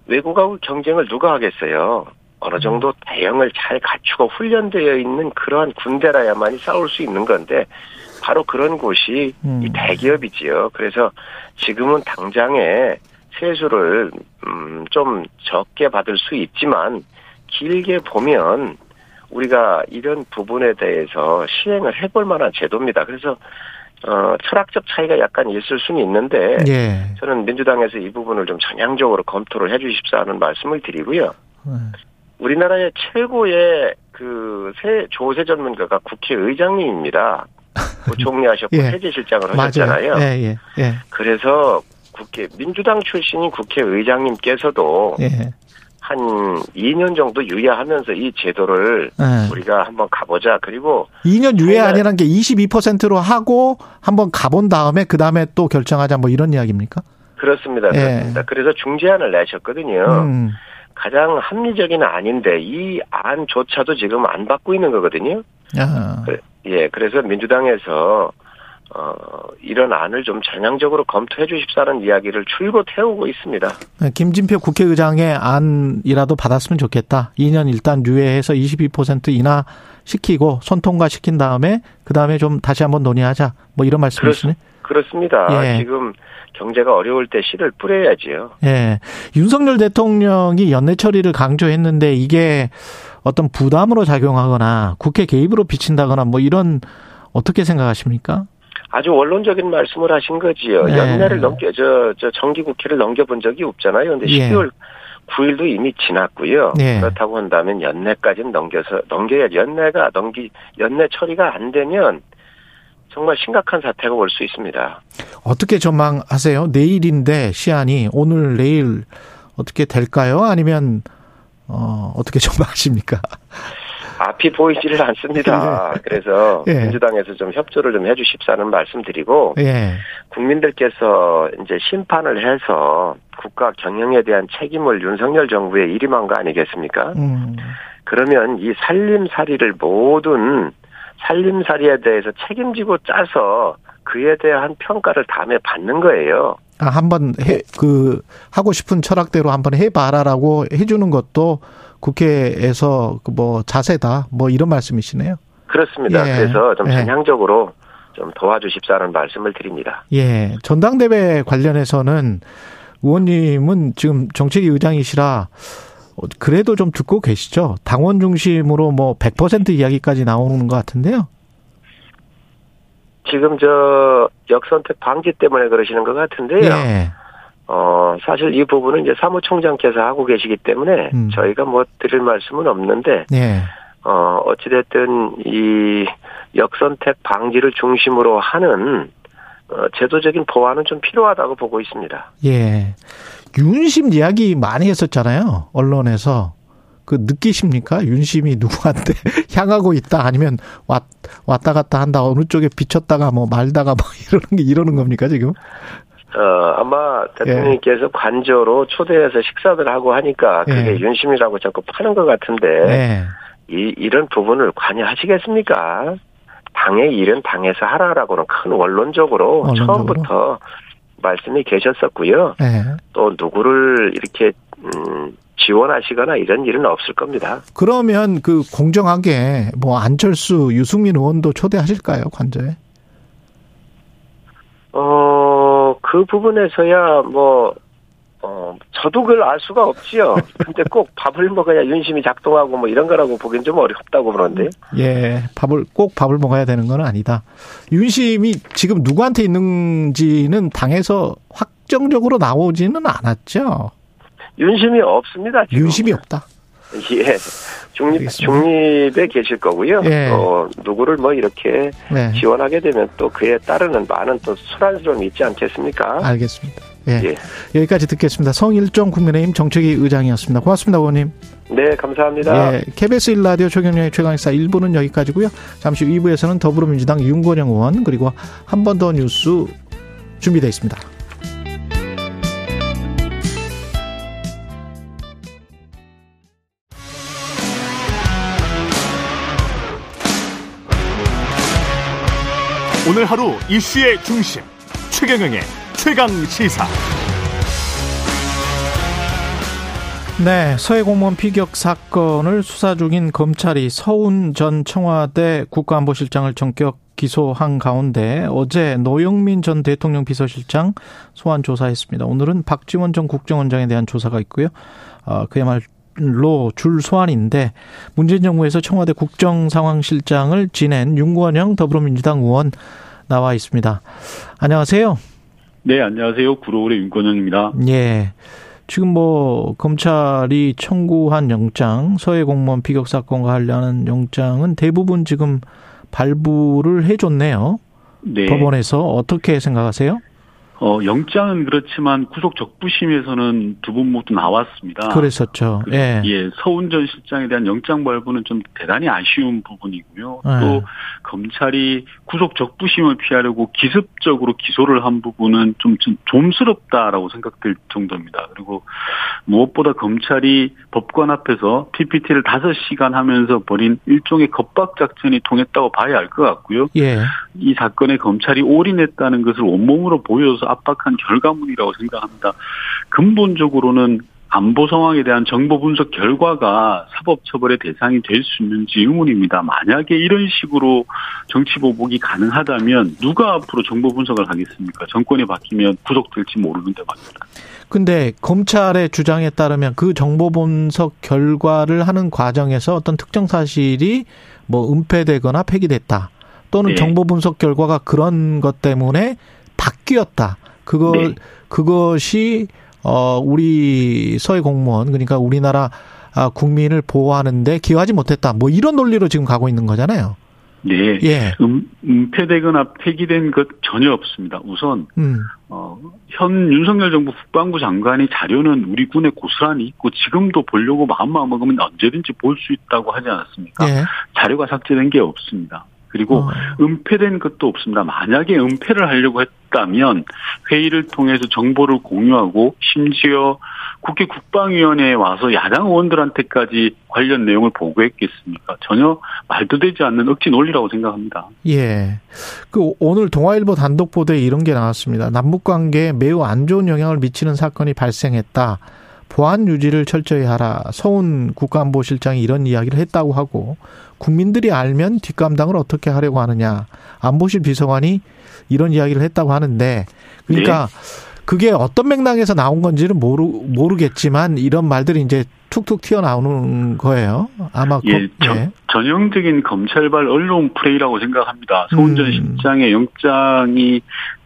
외국하고 경쟁을 누가 하겠어요? 어느 정도 대응을 잘 갖추고 훈련되어 있는 그러한 군대라야만이 싸울 수 있는 건데 바로 그런 곳이 음. 이 대기업이지요. 그래서 지금은 당장에 세수를 음 좀 적게 받을 수 있지만 길게 보면 우리가 이런 부분에 대해서 시행을 해볼 만한 제도입니다. 그래서 어, 철학적 차이가 약간 있을 수는 있는데 예. 저는 민주당에서 이 부분을 좀 전향적으로 검토를 해주십사 하는 말씀을 드리고요. 예. 우리나라의 최고의 그 세 조세 전문가가 국회의장님입니다. 뭐 종리하셨고 예. 해제실장을 하셨잖아요. 예, 예, 예, 그래서 국회 민주당 출신인 국회의장님께서도 예. 한 2년 정도 유예하면서 이 제도를 네. 우리가 한번 가보자. 그리고 2년 유예 아니라는 게 22%로 하고 한번 가본 다음에 그 다음에 또 결정하자 뭐 이런 이야기입니까? 그렇습니다. 예. 그렇습니다. 그래서 중재안을 내셨거든요. 음. 가장 합리적인 아닌데 이 안조차도 지금 안 받고 있는 거거든요. 아. 예, 그래서 민주당에서 어, 이런 안을 좀 전향적으로 검토해 주십사는 이야기를 줄곧 해오고 있습니다. 네, 김진표 국회의장의 안이라도 받았으면 좋겠다. 2년 일단 유예해서 22% 인하 시키고 손 통과 시킨 다음에 그 다음에 좀 다시 한번 논의하자. 뭐 이런 말씀이시네. 그렇습니다. 예. 지금 경제가 어려울 때 씨를 뿌려야지요. 예. 윤석열 대통령이 연내 처리를 강조했는데 이게 어떤 부담으로 작용하거나 국회 개입으로 비친다거나 뭐 이런 어떻게 생각하십니까? 아주 원론적인 말씀을 하신 거지요. 네. 연내를 넘겨 저, 저 정기 국회를 넘겨본 적이 없잖아요. 근데 예. 12월 9일도 이미 지났고요. 예. 그렇다고 한다면 연내까지는 넘겨서 넘겨야지. 연내가 넘기 연내 처리가 안 되면 정말 심각한 사태가 올 수 있습니다. 어떻게 전망하세요? 내일인데 시안이 오늘 내일 어떻게 될까요? 아니면 어, 어떻게 전망하십니까? 앞이 보이지를 않습니다. 예. 그래서 예. 민주당에서 좀 협조를 좀 해주십사는 말씀드리고 예. 국민들께서 이제 심판을 해서 국가 경영에 대한 책임을 윤석열 정부에 일임한 거 아니겠습니까? 음. 그러면 이 살림살이를 모든 살림살이에 대해서 책임지고 짜서 그에 대한 평가를 다음에 받는 거예요. 아, 한번 해, 그, 하고 싶은 철학대로 한번 해봐라라고 해주는 것도 국회에서 그뭐 자세다 뭐 이런 말씀이시네요. 그렇습니다. 예. 그래서 좀 예. 전향적으로 예. 좀 도와주십사는 말씀을 드립니다. 예. 전당대회 관련해서는 의원님은 지금 정책위 의장이시라 그래도 좀 듣고 계시죠? 당원 중심으로 뭐 100% 이야기까지 나오는 것 같은데요. 지금 저 역선택 방지 때문에 그러시는 것 같은데요. 예. 어, 사실 이 부분은 이제 사무총장께서 하고 계시기 때문에 음. 저희가 뭐 드릴 말씀은 없는데, 예. 어, 어찌됐든 이 역선택 방지를 중심으로 하는 어, 제도적인 보완은 좀 필요하다고 보고 있습니다. 예. 윤심 이야기 많이 했었잖아요. 언론에서. 그 느끼십니까? 윤심이 누구한테 향하고 있다 아니면 왔, 왔다 갔다 한다 어느 쪽에 비쳤다가 뭐 말다가 뭐 이러는 게 이러는 겁니까 지금? 어 아마 대통령께서 예. 관저로 초대해서 식사들 하고 하니까 그게 예. 윤심이라고 자꾸 파는 것 같은데 예. 이 이런 부분을 관여하시겠습니까? 당의 일은 당에서 하라라고는 큰 원론적으로, 원론적으로? 처음부터 말씀이 계셨었고요. 예. 또 누구를 이렇게 음 지원하시거나 이런 일은 없을 겁니다. 그러면 그 공정하게 뭐 안철수, 유승민 의원도 초대하실까요, 관저에? 어, 그 부분에서야 뭐, 어, 저도 그걸 알 수가 없지요. 근데 꼭 밥을 먹어야 윤심이 작동하고 뭐 이런 거라고 보기엔 좀 어렵다고 그러는데. 예, 밥을, 꼭 밥을 먹어야 되는 건 아니다. 윤심이 지금 누구한테 있는지는 당에서 확정적으로 나오지는 않았죠. 윤심이 없습니다. 지금. 윤심이 없다. 예. 중립, 알겠습니다. 중립에 계실 거고요. 예. 어, 누구를 뭐 이렇게 네. 지원하게 되면 또 그에 따르는 많은 또 소란스러움이 있지 않겠습니까? 알겠습니다. 예. 예. 여기까지 듣겠습니다. 성일정 국민의힘 정책위 의장이었습니다. 고맙습니다, 의원님. 네, 감사합니다. 예. KBS 1라디오 최경영의 최강사 1부는 여기까지고요. 잠시 후 2부에서는 더불어민주당 윤건영 의원 그리고 한 번 더 뉴스 준비되어 있습니다. 오늘 하루 이슈의 중심 최경영의 최강 시사. 네, 서해 공무원 피격 사건을 수사 중인 검찰이 서훈 전 청와대 국가안보실장을 전격 기소한 가운데 어제 노영민 전 대통령 비서실장 소환 조사했습니다. 오늘은 박지원 전 국정원장에 대한 조사가 있고요. 어, 그야말로 줄 소환인데 문재인 정부에서 청와대 국정상황실장을 지낸 윤건영 더불어민주당 의원 나와 있습니다. 안녕하세요. 네, 안녕하세요. 구로울의 윤건영입니다. 예. 지금 뭐 검찰이 청구한 영장, 서해 공무원 피격 사건과 관련한 영장은 대부분 지금 발부를 해줬네요. 네. 법원에서 어떻게 생각하세요? 어, 영장은 그렇지만 구속 적부심에서는 두 분 모두 나왔습니다. 그랬었죠. 그, 예. 예. 서훈 전 실장에 대한 영장 발부는 좀 대단히 아쉬운 부분이고요. 예. 또 검찰이 구속 적부심을 피하려고 기습적으로 기소를 한 부분은 좀, 좀 좀스럽다라고 생각될 정도입니다. 그리고 무엇보다 검찰이 법관 앞에서 PPT를 5시간 하면서 벌인 일종의 겁박 작전이 통했다고 봐야 할 것 같고요. 예. 이 사건에 검찰이 올인했다는 것을 온몸으로 보여서 압박한 결과물이라고 생각합니다. 근본적으로는 안보 상황에 대한 정보 분석 결과가 사법 처벌의 대상이 될 수 있는지 의문입니다. 만약에 이런 식으로 정치 보복이 가능하다면 누가 앞으로 정보 분석을 하겠습니까? 정권이 바뀌면 구속될지 모르는데 말입니다. 근데 검찰의 주장에 따르면 그 정보 분석 결과를 하는 과정에서 어떤 특정 사실이 뭐 은폐되거나 폐기됐다. 또는 네. 정보 분석 결과가 그런 것 때문에 바뀌었다. 그거 네. 그것이 어 우리 서해 공무원 그러니까 우리나라 아, 국민을 보호하는데 기여하지 못했다. 뭐 이런 논리로 지금 가고 있는 거잖아요. 네. 예. 음, 은폐되거나 폐기된 것 전혀 없습니다. 우선 음. 어, 현 윤석열 정부 국방부 장관이 자료는 우리 군에 고스란히 있고 지금도 보려고 마음만 먹으면 언제든지 볼 수 있다고 하지 않았습니까? 예. 자료가 삭제된 게 없습니다. 그리고 어. 은폐된 것도 없습니다. 만약에 은폐를 하려고 했다면 회의를 통해서 정보를 공유하고 심지어 국회 국방위원회에 와서 야당 의원들한테까지 관련 내용을 보고했겠습니까? 전혀 말도 되지 않는 억지 논리라고 생각합니다. 예. 그 오늘 동아일보 단독 보도에 이런 게 나왔습니다. 남북 관계에 매우 안 좋은 영향을 미치는 사건이 발생했다. 보안 유지를 철저히 하라. 서훈 국가안보실장이 이런 이야기를 했다고 하고 국민들이 알면 뒷감당을 어떻게 하려고 하느냐. 안보실 비서관이 이런 이야기를 했다고 하는데 그러니까 네. 그게 어떤 맥락에서 나온 건지는 모르 모르겠지만 이런 말들이 이제 툭툭 튀어나오는 거예요. 아마 예, 거, 예. 전형적인 검찰발 언론 플레이라고 생각합니다. 소은전 음. 실장의 영장이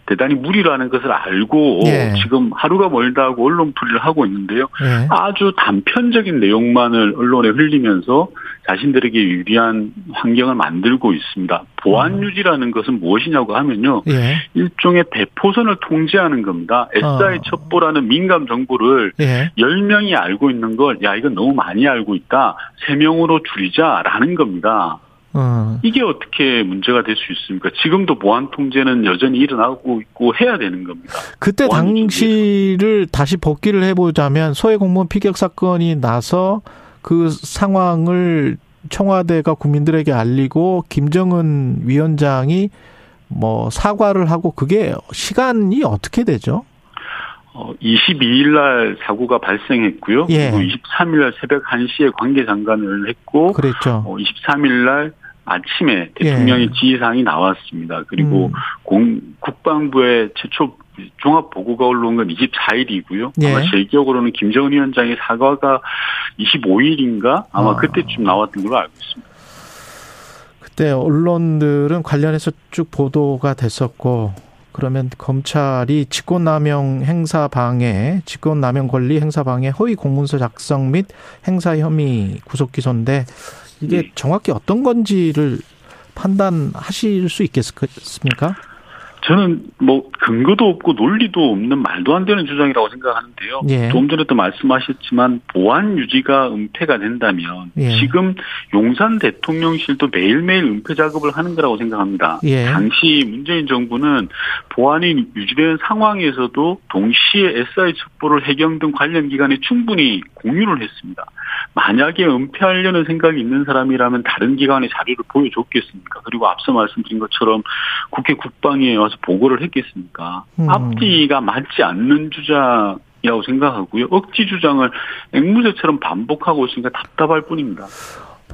대단히 무리라는 것을 알고 예. 지금 하루가 멀다 하고 언론 풀이를 하고 있는데요. 예. 아주 단편적인 내용만을 언론에 흘리면서 자신들에게 유리한 환경을 만들고 있습니다. 보안 음. 유지라는 것은 무엇이냐고 하면요. 예. 일종의 대포선을 통제하는 겁니다. SI 어. 첩보라는 민감 정보를 예. 10명이 알고 있는 걸 야 이건 너무 많이 알고 있다. 3명으로 줄이자라는 겁니다. 어. 이게 어떻게 문제가 될 수 있습니까? 지금도 보안 통제는 여전히 일어나고 있고 해야 되는 겁니다. 그때 당시를 다시 복귀를 해보자면 소해 공무원 피격 사건이 나서 그 상황을 청와대가 국민들에게 알리고 김정은 위원장이 뭐 사과를 하고 그게 시간이 어떻게 되죠? 어, 22일 날 사고가 발생했고요. 예. 그리고 23일 날 새벽 1시에 관계 장관을 했고 그랬죠. 어, 23일 날 아침에 대통령의 예. 지휘사항이 나왔습니다. 그리고 음. 공, 국방부의 최초 종합 보고가 올라온 건 24일이고요. 예. 아마 제 기억으로는 김정은 위원장의 사과가 25일인가 아마 아. 그때쯤 나왔던 걸로 알고 있습니다. 그때 언론들은 관련해서 쭉 보도가 됐었고 그러면 검찰이 직권남용 행사 방해, 직권남용 권리 행사 방해, 허위 공문서 작성 및 행사 혐의 구속 기소인데 이게 네. 정확히 어떤 건지를 판단하실 수 있겠습니까? 저는 뭐 근거도 없고 논리도 없는 말도 안 되는 주장이라고 생각하는데요. 예. 좀 전에 도 말씀하셨지만 보안 유지가 은폐가 된다면 예. 지금 용산 대통령실도 매일매일 은폐 작업을 하는 거라고 생각합니다. 예. 당시 문재인 정부는 보안이 유지된 상황에서도 동시에 SI 첩보를 해경 등 관련 기관에 충분히 공유를 했습니다. 만약에 은폐하려는 생각이 있는 사람이라면 다른 기관의 자료를 보여줬겠습니까? 그리고 앞서 말씀드린 것처럼 국회 국방위에 와서 보고를 했겠습니까? 음. 앞뒤가 맞지 않는 주장 이라고 생각하고요. 억지 주장을 앵무새처럼 반복하고 있으니까 답답할 뿐입니다.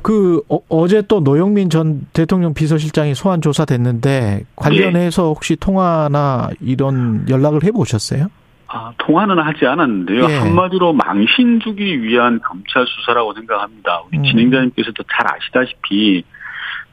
그 어, 제또 노영민 전 대통령 비서실장이 소환 조사됐는데 관련해서 네. 혹시 통화나 이런 연락을 해보셨어요? 아, 통화는 하지 않았는데요. 예. 한마디로 망신 주기 위한 검찰 수사라고 생각합니다. 우리 음. 진행자님께서도 잘 아시다시피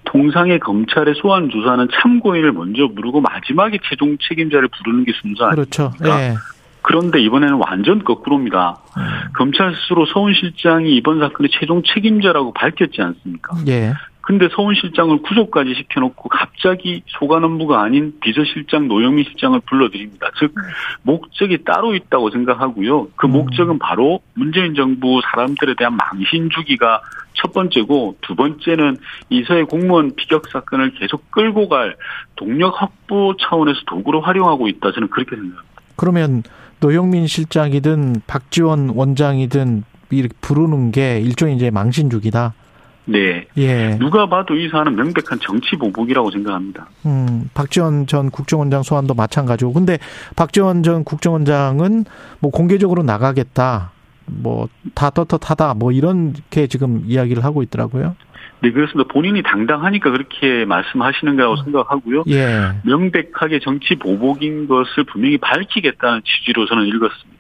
통상의 검찰의 소환 조사는 참고인을 먼저 부르고 마지막에 최종 책임자를 부르는 게 순서 아닙니까? 그렇죠. 예. 그런데 이번에는 완전 거꾸로입니다. 음. 검찰 스스로 서훈 실장이 이번 사건의 최종 책임자라고 밝혔지 않습니까? 예. 근데 서훈 실장을 구속까지 시켜놓고 갑자기 소관업무가 아닌 비서실장 노영민 실장을 불러드립니다. 즉 목적이 따로 있다고 생각하고요. 그 음. 목적은 바로 문재인 정부 사람들에 대한 망신 주기가 첫 번째고 두 번째는 이서해 공무원 비격 사건을 계속 끌고 갈 동력 확보 차원에서 도구로 활용하고 있다. 저는 그렇게 생각합니다. 그러면 노영민 실장이든 박지원 원장이든 이렇게 부르는 게 일종의 이제 망신 주기다. 네. 예. 누가 봐도 이 사안은 명백한 정치 보복이라고 생각합니다. 음, 박지원 전 국정원장 소환도 마찬가지고. 근데 박지원 전 국정원장은 뭐 공개적으로 나가겠다. 뭐 다 떳떳하다. 뭐 이렇게 지금 이야기를 하고 있더라고요. 네, 그렇습니다. 본인이 당당하니까 그렇게 말씀하시는 거라고 생각하고요. 예. 명백하게 정치 보복인 것을 분명히 밝히겠다는 취지로 저는 읽었습니다.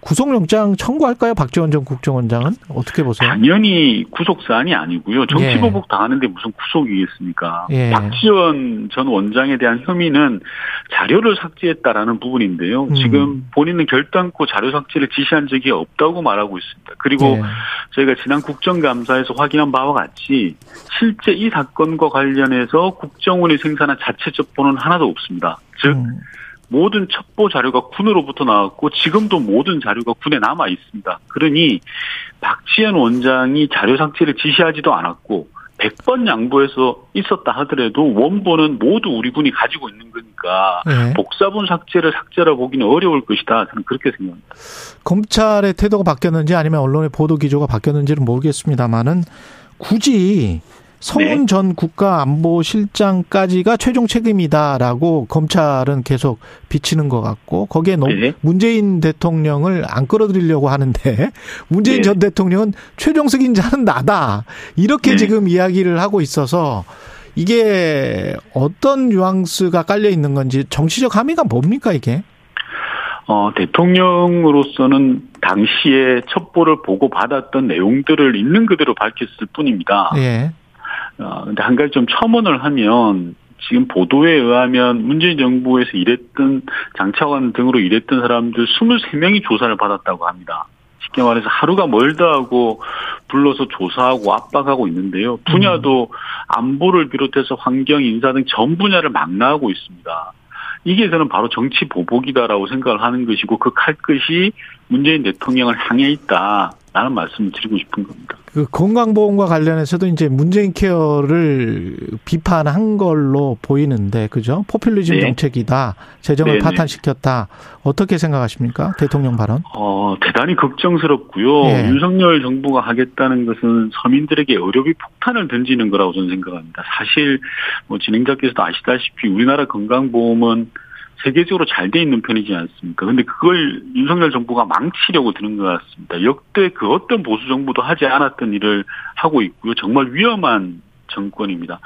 구속영장 청구할까요? 박지원 전 국정원장은 어떻게 보세요? 당연히 구속 사안이 아니고요. 정치보복 예. 당하는데 무슨 구속이겠습니까? 예. 박지원 전 원장에 대한 혐의는 자료를 삭제했다라는 부분인데요. 음. 지금 본인은 결단코 자료 삭제를 지시한 적이 없다고 말하고 있습니다. 그리고 예. 저희가 지난 국정감사에서 확인한 바와 같이 실제 이 사건과 관련해서 국정원이 생산한 자체 첩보는 하나도 없습니다. 즉 음. 모든 첩보 자료가 군으로부터 나왔고 지금도 모든 자료가 군에 남아 있습니다. 그러니 박지현 원장이 자료 삭제를 지시하지도 않았고 100번 양보해서 있었다 하더라도 원본은 모두 우리 군이 가지고 있는 거니까 네. 복사본 삭제를 삭제라 보기는 어려울 것이다. 저는 그렇게 생각합니다. 검찰의 태도가 바뀌었는지 아니면 언론의 보도 기조가 바뀌었는지는 모르겠습니다만은 굳이 성훈 네. 전 국가안보실장까지가 최종 책임이다라고 검찰은 계속 비치는 것 같고 거기에 네. 문재인 대통령을 안 끌어들이려고 하는데 문재인 네. 전 대통령은 최종 책임자는 나다 이렇게 네. 지금 이야기를 하고 있어서 이게 어떤 뉘앙스가 깔려 있는 건지 정치적 함의가 뭡니까 이게? 어, 대통령으로서는 당시에 첩보를 보고 받았던 내용들을 있는 그대로 밝혔을 뿐입니다. 예. 어, 근데 한 가지 좀 첨언을 하면 지금 보도에 의하면 문재인 정부에서 일했던 장차관 등으로 일했던 사람들 23명이 조사를 받았다고 합니다. 쉽게 말해서 하루가 멀다 하고 불러서 조사하고 압박하고 있는데요. 분야도 안보를 비롯해서 환경, 인사 등 전 분야를 망라하고 있습니다. 이게 저는 바로 정치 보복이다라고 생각을 하는 것이고 그 칼끝이 문재인 대통령을 향해 있다 라는 말씀을 드리고 싶은 겁니다. 그 건강보험과 관련해서도 이제 문재인 케어를 비판한 걸로 보이는데 그죠? 포퓰리즘 네. 정책이다. 재정을 네네. 파탄시켰다. 어떻게 생각하십니까? 대통령 발언? 어, 대단히 걱정스럽고요. 네. 윤석열 정부가 하겠다는 것은 서민들에게 의료비 폭탄을 던지는 거라고 저는 생각합니다. 사실 뭐 진행자께서도 아시다시피 우리나라 건강보험은 세계적으로 잘 돼 있는 편이지 않습니까? 근데 그걸 윤석열 정부가 망치려고 드는 것 같습니다. 역대 그 어떤 보수 정부도 하지 않았던 일을 하고 있고요. 정말 위험한 정권입니다.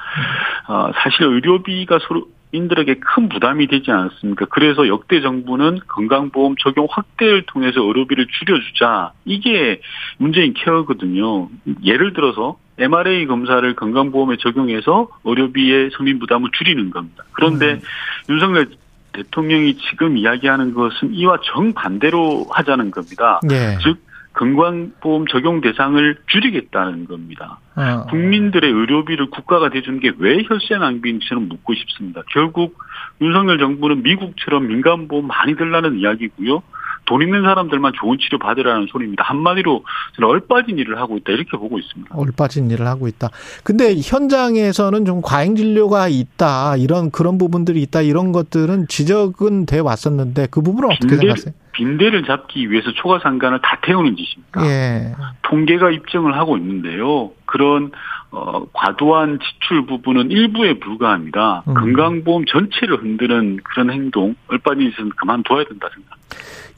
어, 사실 의료비가 서로 인들에게 큰 부담이 되지 않습니까? 그래서 역대 정부는 건강보험 적용 확대를 통해서 의료비를 줄여주자. 이게 문재인 케어거든요. 예를 들어서 MRA 검사를 건강보험에 적용해서 의료비의 서민 부담을 줄이는 겁니다. 그런데 음. 윤석열 대통령이 지금 이야기하는 것은 이와 정반대로 하자는 겁니다. 네. 즉 건강보험 적용 대상을 줄이겠다는 겁니다. 어. 국민들의 의료비를 국가가 대주는 게 왜 혈세 낭비인지 저는 묻고 싶습니다. 결국 윤석열 정부는 미국처럼 민간보험 많이 들라는 이야기고요. 돈 있는 사람들만 좋은 치료 받으라는 소리입니다. 한마디로 저는 얼빠진 일을 하고 있다 이렇게 보고 있습니다. 얼빠진 일을 하고 있다. 근데 현장에서는 좀 과잉 진료가 있다 이런 그런 부분들이 있다 이런 것들은 지적은 돼 왔었는데 그 부분은 어떻게 빈대, 생각하세요? 빈대를 잡기 위해서 초과 상관을 다 태우는 짓입니다. 예. 통계가 입증을 하고 있는데요. 그런 어, 과도한 지출 부분은 일부에 불과합니다. 음. 건강보험 전체를 흔드는 그런 행동, 얼빠진 짓은 그만둬야 된다 생각합니다.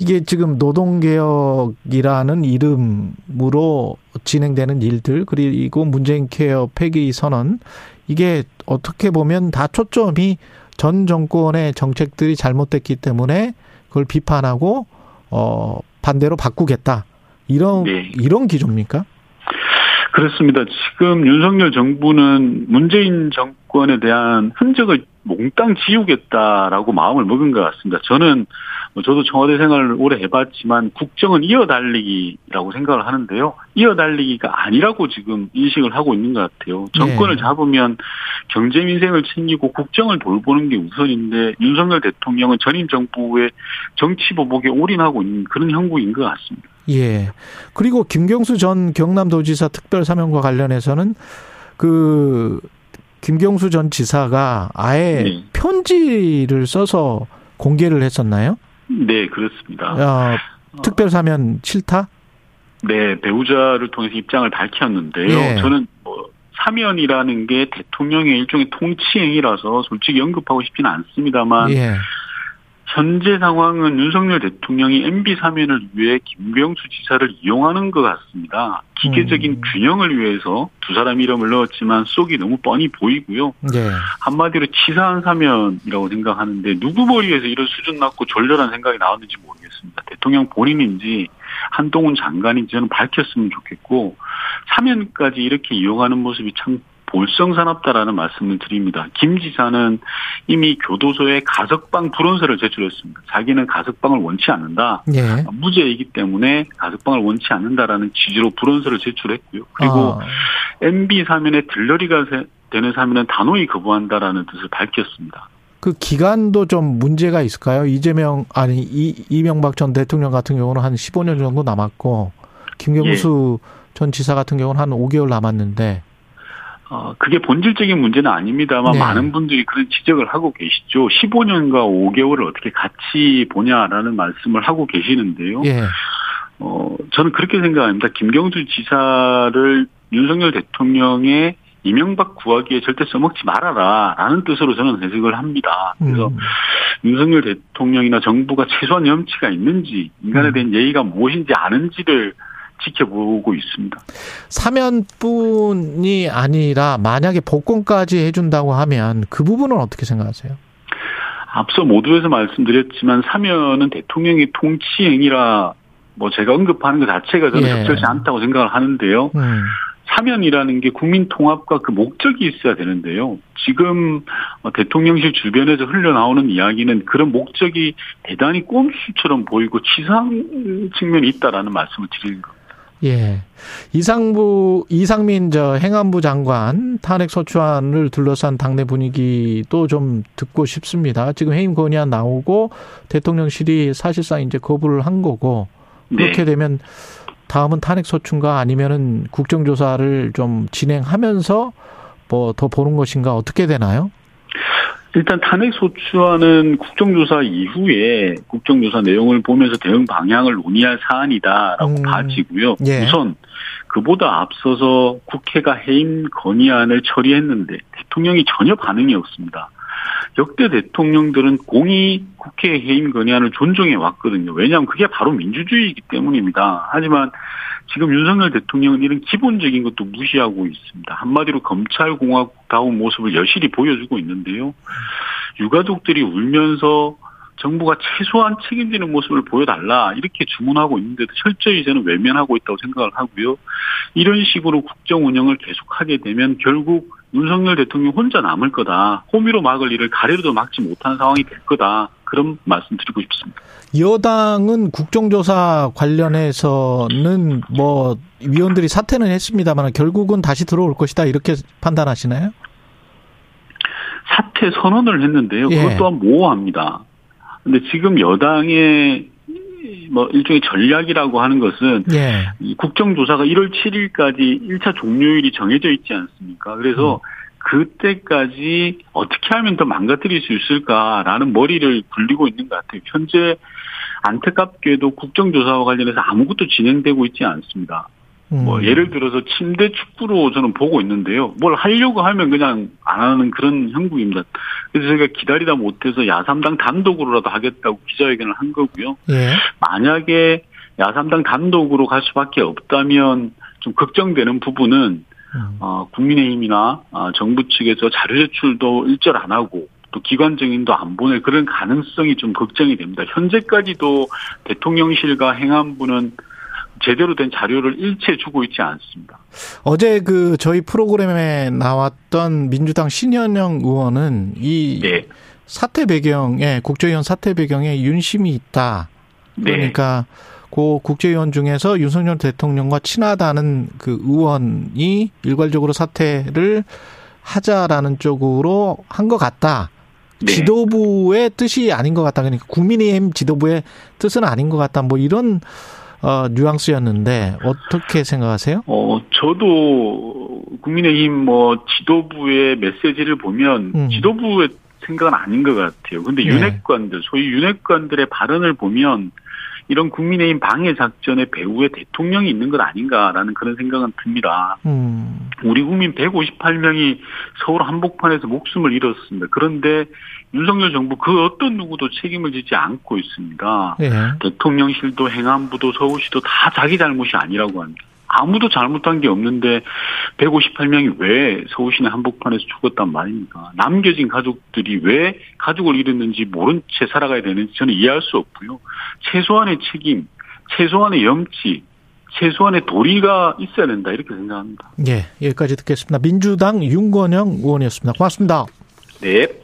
이게 지금 노동개혁이라는 이름으로 진행되는 일들 그리고 문재인 케어 폐기 선언 이게 어떻게 보면 다 초점이 전 정권의 정책들이 잘못됐기 때문에 그걸 비판하고 어 반대로 바꾸겠다 이런 네. 이런 기조입니까? 그렇습니다. 지금 윤석열 정부는 문재인 정권에 대한 흔적을 몽땅 지우겠다라고 마음을 먹은 것 같습니다. 저는 뭐 저도 청와대 생활을 오래 해봤지만 국정은 이어달리기라고 생각을 하는데요. 이어달리기가 아니라고 지금 인식을 하고 있는 것 같아요. 정권을 네. 잡으면 경제 민생을 챙기고 국정을 돌보는 게 우선인데 윤석열 대통령은 전임 정부의 정치 보복에 올인하고 있는 그런 형국인 것 같습니다. 예. 그리고 김경수 전 경남도지사 특별사면과 관련해서는 그 김경수 전 지사가 아예 네. 편지를 써서 공개를 했었나요? 네, 그렇습니다. 어, 특별사면 싫다? 네, 배우자를 통해서 입장을 밝혔는데요. 예. 저는 뭐 사면이라는 게 대통령의 일종의 통치행위라서 솔직히 언급하고 싶지는 않습니다만 예. 현재 상황은 윤석열 대통령이 MB 사면을 위해 김병수 지사를 이용하는 것 같습니다. 기계적인 음. 균형을 위해서 두 사람 이름을 넣었지만 속이 너무 뻔히 보이고요. 네. 한마디로 치사한 사면이라고 생각하는데 누구 머리에서 이런 수준 낮고 졸렬한 생각이 나왔는지 모르겠습니다. 대통령 본인인지 한동훈 장관인지 저는 밝혔으면 좋겠고 사면까지 이렇게 이용하는 모습이 참 볼성 산업다라는 말씀을 드립니다. 김 지사는 이미 교도소에 가석방 불원서를 제출했습니다. 자기는 가석방을 원치 않는다. 예. 무죄이기 때문에 가석방을 원치 않는다라는 취지로 불원서를 제출했고요. 그리고 아. MB 사면에 들러리가 되는 사면은 단호히 거부한다라는 뜻을 밝혔습니다. 그 기간도 좀 문제가 있을까요? 이재명 아니 이, 이명박 전 대통령 같은 경우는 한 15년 정도 남았고 김경수 예. 전 지사 같은 경우는 한 5개월 남았는데 어, 그게 본질적인 문제는 아닙니다만 네. 많은 분들이 그런 지적을 하고 계시죠. 15년과 5개월을 어떻게 같이 보냐라는 말씀을 하고 계시는데요. 예. 어, 저는 그렇게 생각합니다. 김경수 지사를 윤석열 대통령의 이명박 구하기에 절대 써먹지 말아라. 라는 뜻으로 저는 해석을 합니다. 그래서 음. 윤석열 대통령이나 정부가 최소한 염치가 있는지, 인간에 음. 대한 예의가 무엇인지 아는지를 지켜보고 있습니다. 사면뿐이 아니라 만약에 복권까지 해준다고 하면 그 부분은 어떻게 생각하세요? 앞서 모두에서 말씀드렸지만 사면은 대통령의 통치 행위라 뭐 제가 언급하는 것 자체가 저는 예. 적절치 않다고 생각을 하는데요. 음. 사면이라는 게 국민 통합과 그 목적이 있어야 되는데요. 지금 어, 대통령실 주변에서 흘러나오는 이야기는 그런 목적이 대단히 꼼수처럼 보이고 치상 측면이 있다라는 말씀을 드리는 겁니다. 예. 이상부, 이상민 저 행안부 장관 탄핵 소추안을 둘러싼 당내 분위기도 좀 듣고 싶습니다. 지금 해임 건의안 나오고 대통령실이 사실상 이제 거부를 한 거고 그렇게 네. 되면 다음은 탄핵 소추인가 아니면은 국정조사를 좀 진행하면서 뭐 더 보는 것인가 어떻게 되나요? 일단 탄핵 소추안은 국정조사 이후에 국정조사 내용을 보면서 대응 방향을 논의할 사안이다라고 음. 봐지고요. 예. 우선 그보다 앞서서 국회가 해임 건의안을 처리했는데 대통령이 전혀 반응이 없습니다. 역대 대통령들은 공이 국회 해임 건의안을 존중해 왔거든요. 왜냐하면 그게 바로 민주주의이기 때문입니다. 하지만 지금 윤석열 대통령은 이런 기본적인 것도 무시하고 있습니다. 한마디로 검찰공화국다운 모습을 여실히 보여주고 있는데요. 유가족들이 울면서 정부가 최소한 책임지는 모습을 보여달라 이렇게 주문하고 있는데도 철저히 저는 외면하고 있다고 생각을 하고요. 이런 식으로 국정 운영을 계속하게 되면 결국 윤석열 대통령 혼자 남을 거다. 호미로 막을 일을 가래로도 막지 못한 상황이 될 거다. 그런 말씀 드리고 싶습니다. 여당은 국정조사 관련해서는 뭐 위원들이 사퇴는 했습니다만 결국은 다시 들어올 것이다 이렇게 판단하시나요? 사퇴 선언을 했는데요. 예. 그것 또한 모호합니다. 근데 지금 여당의 뭐 일종의 전략이라고 하는 것은 예. 이 국정조사가 1월 7일까지 1차 종료일이 정해져 있지 않습니까? 그래서 음. 그때까지 어떻게 하면 더 망가뜨릴 수 있을까라는 머리를 굴리고 있는 것 같아요. 현재 안타깝게도 국정조사와 관련해서 아무것도 진행되고 있지 않습니다. 뭐 음. 예를 들어서 침대 축구로 저는 보고 있는데요. 뭘 하려고 하면 그냥 안 하는 그런 형국입니다. 그래서 제가 기다리다 못해서 야삼당 단독으로라도 하겠다고 기자회견을 한 거고요. 예. 만약에 야삼당 단독으로 갈 수밖에 없다면 좀 걱정되는 부분은 음. 어, 국민의힘이나 어, 정부 측에서 자료 제출도 일절 안 하고 또 기관 증인도 안 보낼 그런 가능성이 좀 걱정이 됩니다. 현재까지도 대통령실과 행안부는 제대로 된 자료를 일체 주고 있지 않습니다. 어제 그 저희 프로그램에 나왔던 민주당 신현영 의원은 이 네. 사태 배경에 국회의원 사태 배경에 윤심이 있다. 네. 그러니까 네. 고 국제위원 중에서 윤석열 대통령과 친하다는 그 의원이 일괄적으로 사퇴를 하자라는 쪽으로 한 것 같다. 네. 지도부의 뜻이 아닌 것 같다. 그러니까 국민의힘 지도부의 뜻은 아닌 것 같다. 뭐 이런 어, 뉘앙스였는데 어떻게 생각하세요? 어, 저도 국민의힘 뭐 지도부의 메시지를 보면 음. 지도부의 생각은 아닌 것 같아요. 근데 네. 윤핵관들, 소위 윤핵관들의 발언을 보면 이런 국민의힘 방해 작전의 배후에 대통령이 있는 것 아닌가라는 그런 생각은 듭니다. 음. 우리 국민 158명이 서울 한복판에서 목숨을 잃었습니다. 그런데 윤석열 정부 그 어떤 누구도 책임을 지지 않고 있습니다. 예. 대통령실도 행안부도 서울시도 다 자기 잘못이 아니라고 합니다. 아무도 잘못한 게 없는데 158명이 왜 서울시내 한복판에서 죽었단 말입니까? 남겨진 가족들이 왜 가족을 잃었는지 모른 채 살아가야 되는지 저는 이해할 수 없고요. 최소한의 책임, 최소한의 염치, 최소한의 도리가 있어야 된다 이렇게 생각합니다. 예, 여기까지 듣겠습니다. 민주당 윤건영 의원이었습니다. 고맙습니다. 네.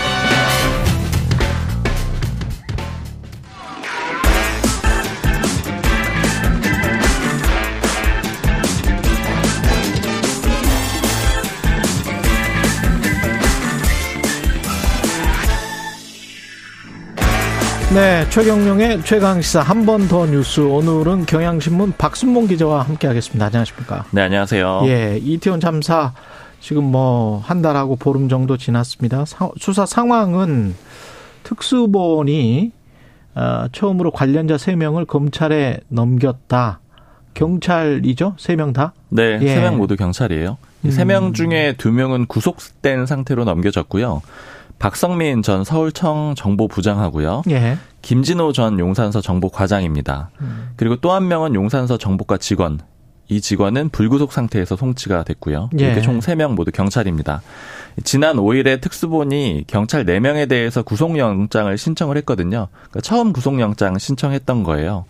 네, 최경룡의 최강시사 한 번 더 뉴스. 오늘은 경향신문 박순봉 기자와 함께하겠습니다. 안녕하십니까? 네, 안녕하세요. 예, 이태원 참사 지금 뭐 한 달하고 보름 정도 지났습니다. 수사 상황은 특수본이 어, 처음으로 관련자 3명을 검찰에 넘겼다. 경찰이죠? 3명 다? 네, 예. 3명 모두 경찰이에요. 음. 3명 중에 2명은 구속된 상태로 넘겨졌고요. 박성민 전 서울청 정보부장하고요. 예. 김진호 전 용산서 정보과장입니다. 음. 그리고 또 한 명은 용산서 정보과 직원. 이 직원은 불구속 상태에서 송치가 됐고요. 예. 이렇게 총 3명 모두 경찰입니다. 지난 5일에 특수본이 경찰 4명에 대해서 구속영장을 신청을 했거든요. 그러니까 처음 구속영장 신청했던 거예요.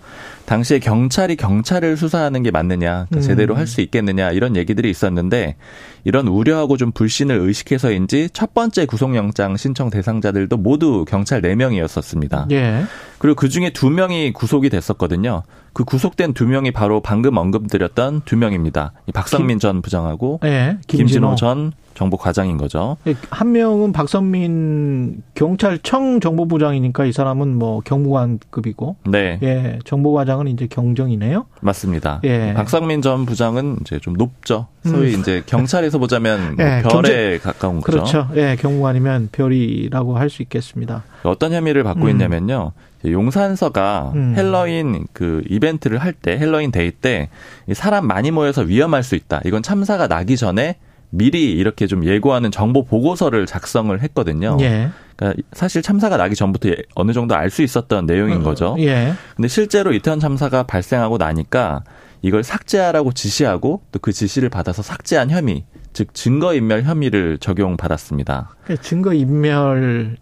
당시에 경찰이 경찰을 수사하는 게 맞느냐, 그러니까 음. 제대로 할 수 있겠느냐 이런 얘기들이 있었는데 이런 우려하고 좀 불신을 의식해서인지 첫 번째 구속영장 신청 대상자들도 모두 경찰 4명이었었습니다. 예. 그리고 그 중에 2명이 구속이 됐었거든요. 그 구속된 2명이 바로 방금 언급드렸던 2명입니다. 박상민 김, 전 부장하고 예, 김진호 전 정보 과장인 거죠. 예, 한 명은 박선민 경찰청 정보부장이니까 이 사람은 뭐 경무관급이고, 네, 예, 정보과장은 이제 경정이네요. 맞습니다. 예, 박성민 전 부장은 이제 좀 높죠. 소위 음. 이제 경찰에서 보자면 뭐 예, 별에 경제, 가까운 거죠. 그렇죠. 예, 경무관이면 별이라고 할 수 있겠습니다. 어떤 혐의를 받고 음. 있냐면요. 용산서가 음. 헬로윈 그 이벤트를 할 때 헬로윈 데이 때 사람 많이 모여서 위험할 수 있다. 이건 참사가 나기 전에 미리 이렇게 좀 예고하는 정보 보고서를 작성을 했거든요. 예. 그러니까 사실 참사가 나기 전부터 예, 어느 정도 알 수 있었던 내용인 어, 거죠. 예. 근데 실제로 이태원 참사가 발생하고 나니까 이걸 삭제하라고 지시하고 또 그 지시를 받아서 삭제한 혐의, 즉 증거 인멸 혐의를 적용받았습니다. 증거 인멸.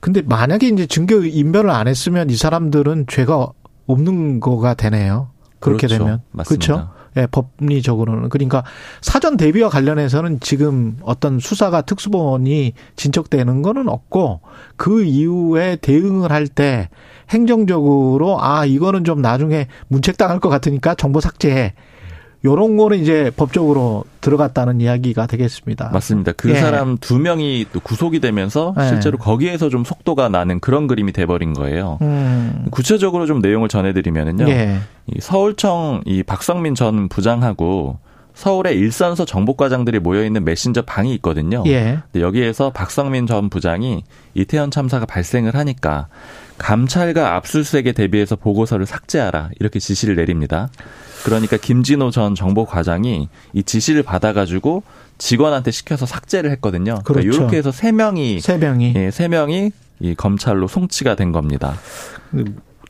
근데 만약에 이제 증거 인멸을 안 했으면 이 사람들은 죄가 없는 거가 되네요. 그렇게 그렇죠. 되면. 맞습니다. 그렇죠? 예, 법리적으로는. 그러니까 사전 대비와 관련해서는 지금 어떤 수사가 특수본이 진척되는 거는 없고 그 이후에 대응을 할 때 행정적으로 아, 이거는 좀 나중에 문책당할 것 같으니까 정보 삭제해. 요런 거는 이제 법적으로 들어갔다는 이야기가 되겠습니다. 맞습니다. 그 예. 사람 두 명이 또 구속이 되면서 예. 실제로 거기에서 좀 속도가 나는 그런 그림이 돼버린 거예요. 음. 구체적으로 좀 내용을 전해드리면은요. 예. 이 서울청 이 박성민 전 부장하고 서울의 일선서 정보과장들이 모여 있는 메신저 방이 있거든요. 예. 여기에서 박성민 전 부장이 이태원 참사가 발생을 하니까 감찰과 압수수색에 대비해서 보고서를 삭제하라 이렇게 지시를 내립니다. 그러니까 김진호 전 정보과장이 이 지시를 받아가지고 직원한테 시켜서 삭제를 했거든요. 그러니까 그렇죠. 그러니까 이렇게 해서 세 명이 세 명이 예, 세 명이 이 검찰로 송치가 된 겁니다.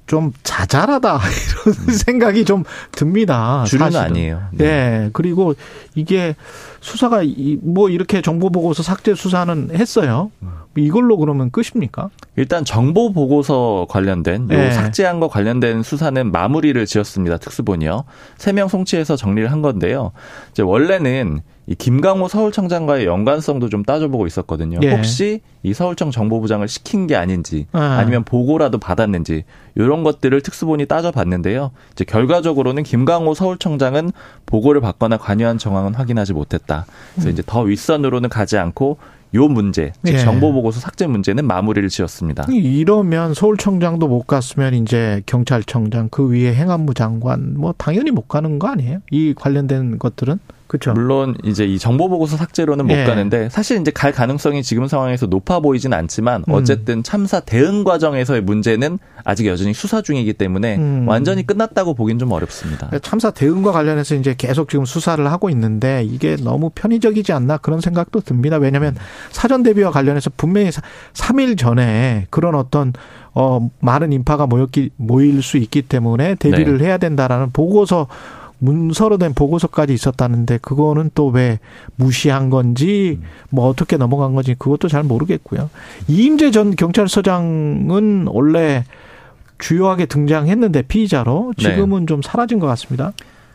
좀 자잘하다 이런 음. 생각이 좀 듭니다. 주류는 사실은. 아니에요. 네. 네. 그리고 이게 수사가 뭐 이렇게 정보 보고서 삭제 수사는 했어요. 이걸로 그러면 끝입니까? 일단 정보 보고서 관련된 요 네. 삭제한 거 관련된 수사는 마무리를 지었습니다. 특수본이요. 세 명 송치해서 정리를 한 건데요. 이제 원래는 이 김강호 서울청장과의 연관성도 좀 따져보고 있었거든요. 예. 혹시 이 서울청 정보부장을 시킨 게 아닌지 아. 아니면 보고라도 받았는지 이런 것들을 특수본이 따져봤는데요. 이제 결과적으로는 김강호 서울청장은 보고를 받거나 관여한 정황은 확인하지 못했다. 그래서 음. 이제 더 윗선으로는 가지 않고 요 문제, 즉 예. 정보 보고서 삭제 문제는 마무리를 지었습니다. 이러면 서울청장도 못 갔으면 이제 경찰청장 그 위에 행안부 장관 뭐 당연히 못 가는 거 아니에요? 이 관련된 것들은 그렇죠. 물론 이제 이 정보 보고서 삭제로는 못 예. 가는데 사실 이제 갈 가능성이 지금 상황에서 높아 보이진 않지만 음. 어쨌든 참사 대응 과정에서의 문제는 아직 여전히 수사 중이기 때문에 음. 완전히 끝났다고 보긴 좀 어렵습니다. 참사 대응과 관련해서 이제 계속 지금 수사를 하고 있는데 이게 너무 편의적이지 않나 그런 생각도 듭니다. 왜냐하면 사전 대비와 관련해서 분명히 3일 전에 그런 어떤 어 많은 인파가 모였기 모일 수 있기 때문에 대비를 네. 해야 된다라는 보고서 문서로 된 보고서까지 있었다는데 그거는 또 왜 무시한 건지 뭐 어떻게 넘어간 건지 그것도 잘 모르겠고요. 이임재 전 경찰서장은 원래 주요하게 등장했는데 피의자로 지금은 네. 좀 사라진 것 같습니다.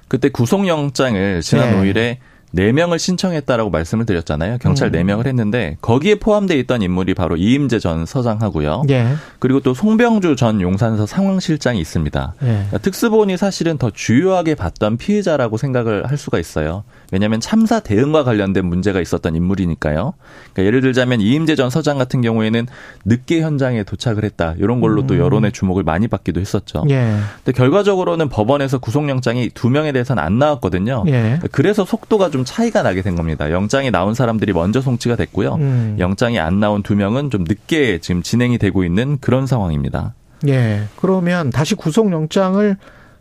그때 구속영장을 지난 네. 5일에 4명을 신청했다라고 말씀을 드렸잖아요. 경찰 음. 4명을 했는데 거기에 포함되어 있던 인물이 바로 이임재 전 서장하고요. 예. 그리고 또 송병주 전 용산서 상황실장이 있습니다. 예. 그러니까 특수본이 사실은 더 주요하게 봤던 피해자라고 생각을 할 수가 있어요. 왜냐하면 참사 대응과 관련된 문제가 있었던 인물이니까요. 그러니까 예를 들자면 이임재 전 서장 같은 경우에는 늦게 현장에 도착을 했다. 이런 걸로 음. 또 여론의 주목을 많이 받기도 했었죠. 예. 근데 결과적으로는 법원에서 구속영장이 두 명에 대해서는 안 나왔거든요. 예. 그래서 속도가 좀 차이가 나게 된 겁니다. 영장이 나온 사람들이 먼저 송치가 됐고요. 음. 영장이 안 나온 두 명은 좀 늦게 지금 진행이 되고 있는 그런 상황입니다. 예. 그러면 다시 구속영장을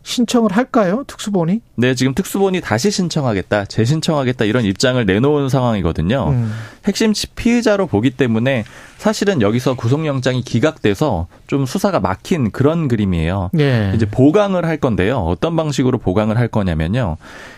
신청을 할까요? 특수본이? 네, 지금 특수본이 다시 신청하겠다, 재신청하겠다 이런 입장을 내놓은 상황이거든요. 음. 핵심 피의자로 보기 때문에 사실은 여기서 구속영장이 기각돼서 좀 수사가 막힌 그런 그림이에요. 예. 이제 보강을 할 건데요. 어떤 방식으로 보강을 할 거냐면요.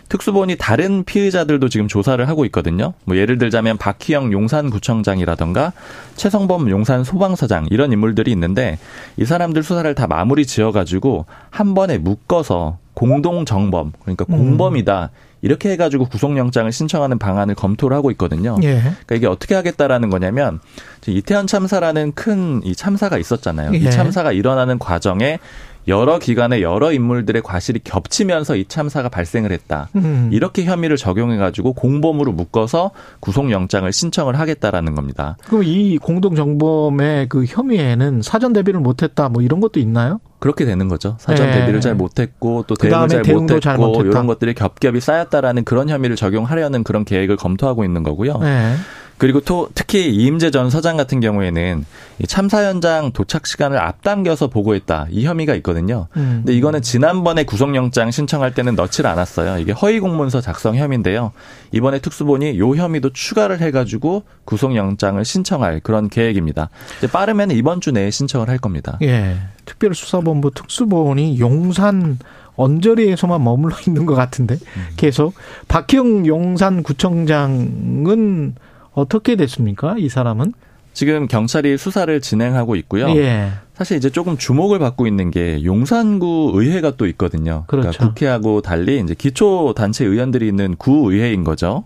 특수본이 다른 피의자들도 지금 조사를 하고 있거든요. 뭐 예를 들자면 박희영 용산구청장이라던가 최성범 용산 소방서장 이런 인물들이 있는데 이 사람들 수사를 다 마무리 지어가지고 한 번에 묶어서 공동 정범 그러니까 음. 공범이다. 이렇게 해가지고 구속영장을 신청하는 방안을 검토를 하고 있거든요. 예. 그러니까 이게 어떻게 하겠다라는 거냐면 이태원 참사라는 큰 이 참사가 있었잖아요. 예. 이 참사가 일어나는 과정에 여러 기관의 여러 인물들의 과실이 겹치면서 이 참사가 발생을 했다. 음. 이렇게 혐의를 적용해 가지고 공범으로 묶어서 구속영장을 신청을 하겠다라는 겁니다. 그럼 이 공동 정범의 그 혐의에는 사전 대비를 못했다 뭐 이런 것도 있나요? 그렇게 되는 거죠. 사전 네. 대비를 잘 못했고 또 대응을 잘 못했고 잘 이런 것들이 겹겹이 쌓였다라는 그런 혐의를 적용하려는 그런 계획을 검토하고 있는 거고요. 네. 그리고 또 특히 이임재 전 서장 같은 경우에는 참사 현장 도착 시간을 앞당겨서 보고했다 이 혐의가 있거든요. 음. 근데 이거는 지난번에 구속영장 신청할 때는 넣질 않았어요. 이게 허위 공문서 작성 혐의인데요. 이번에 특수본이 요 혐의도 추가를 해가지고 구속영장을 신청할 그런 계획입니다. 빠르면 이번 주 내에 신청을 할 겁니다. 예. 특별수사본부 특수본이 용산 언저리에서만 머물러 있는 것 같은데 음. 계속 박형 용산구청장은 어떻게 됐습니까? 이 사람은? 지금 경찰이 수사를 진행하고 있고요. 예. 사실 이제 조금 주목을 받고 있는 게 용산구 의회가 또 있거든요. 그러니까 그렇죠. 그러니까 국회하고 달리 이제 기초 단체 의원들이 있는 구 의회인 거죠.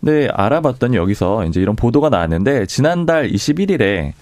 근데 알아봤더니 여기서 이제 이런 보도가 나왔는데 지난달 21일에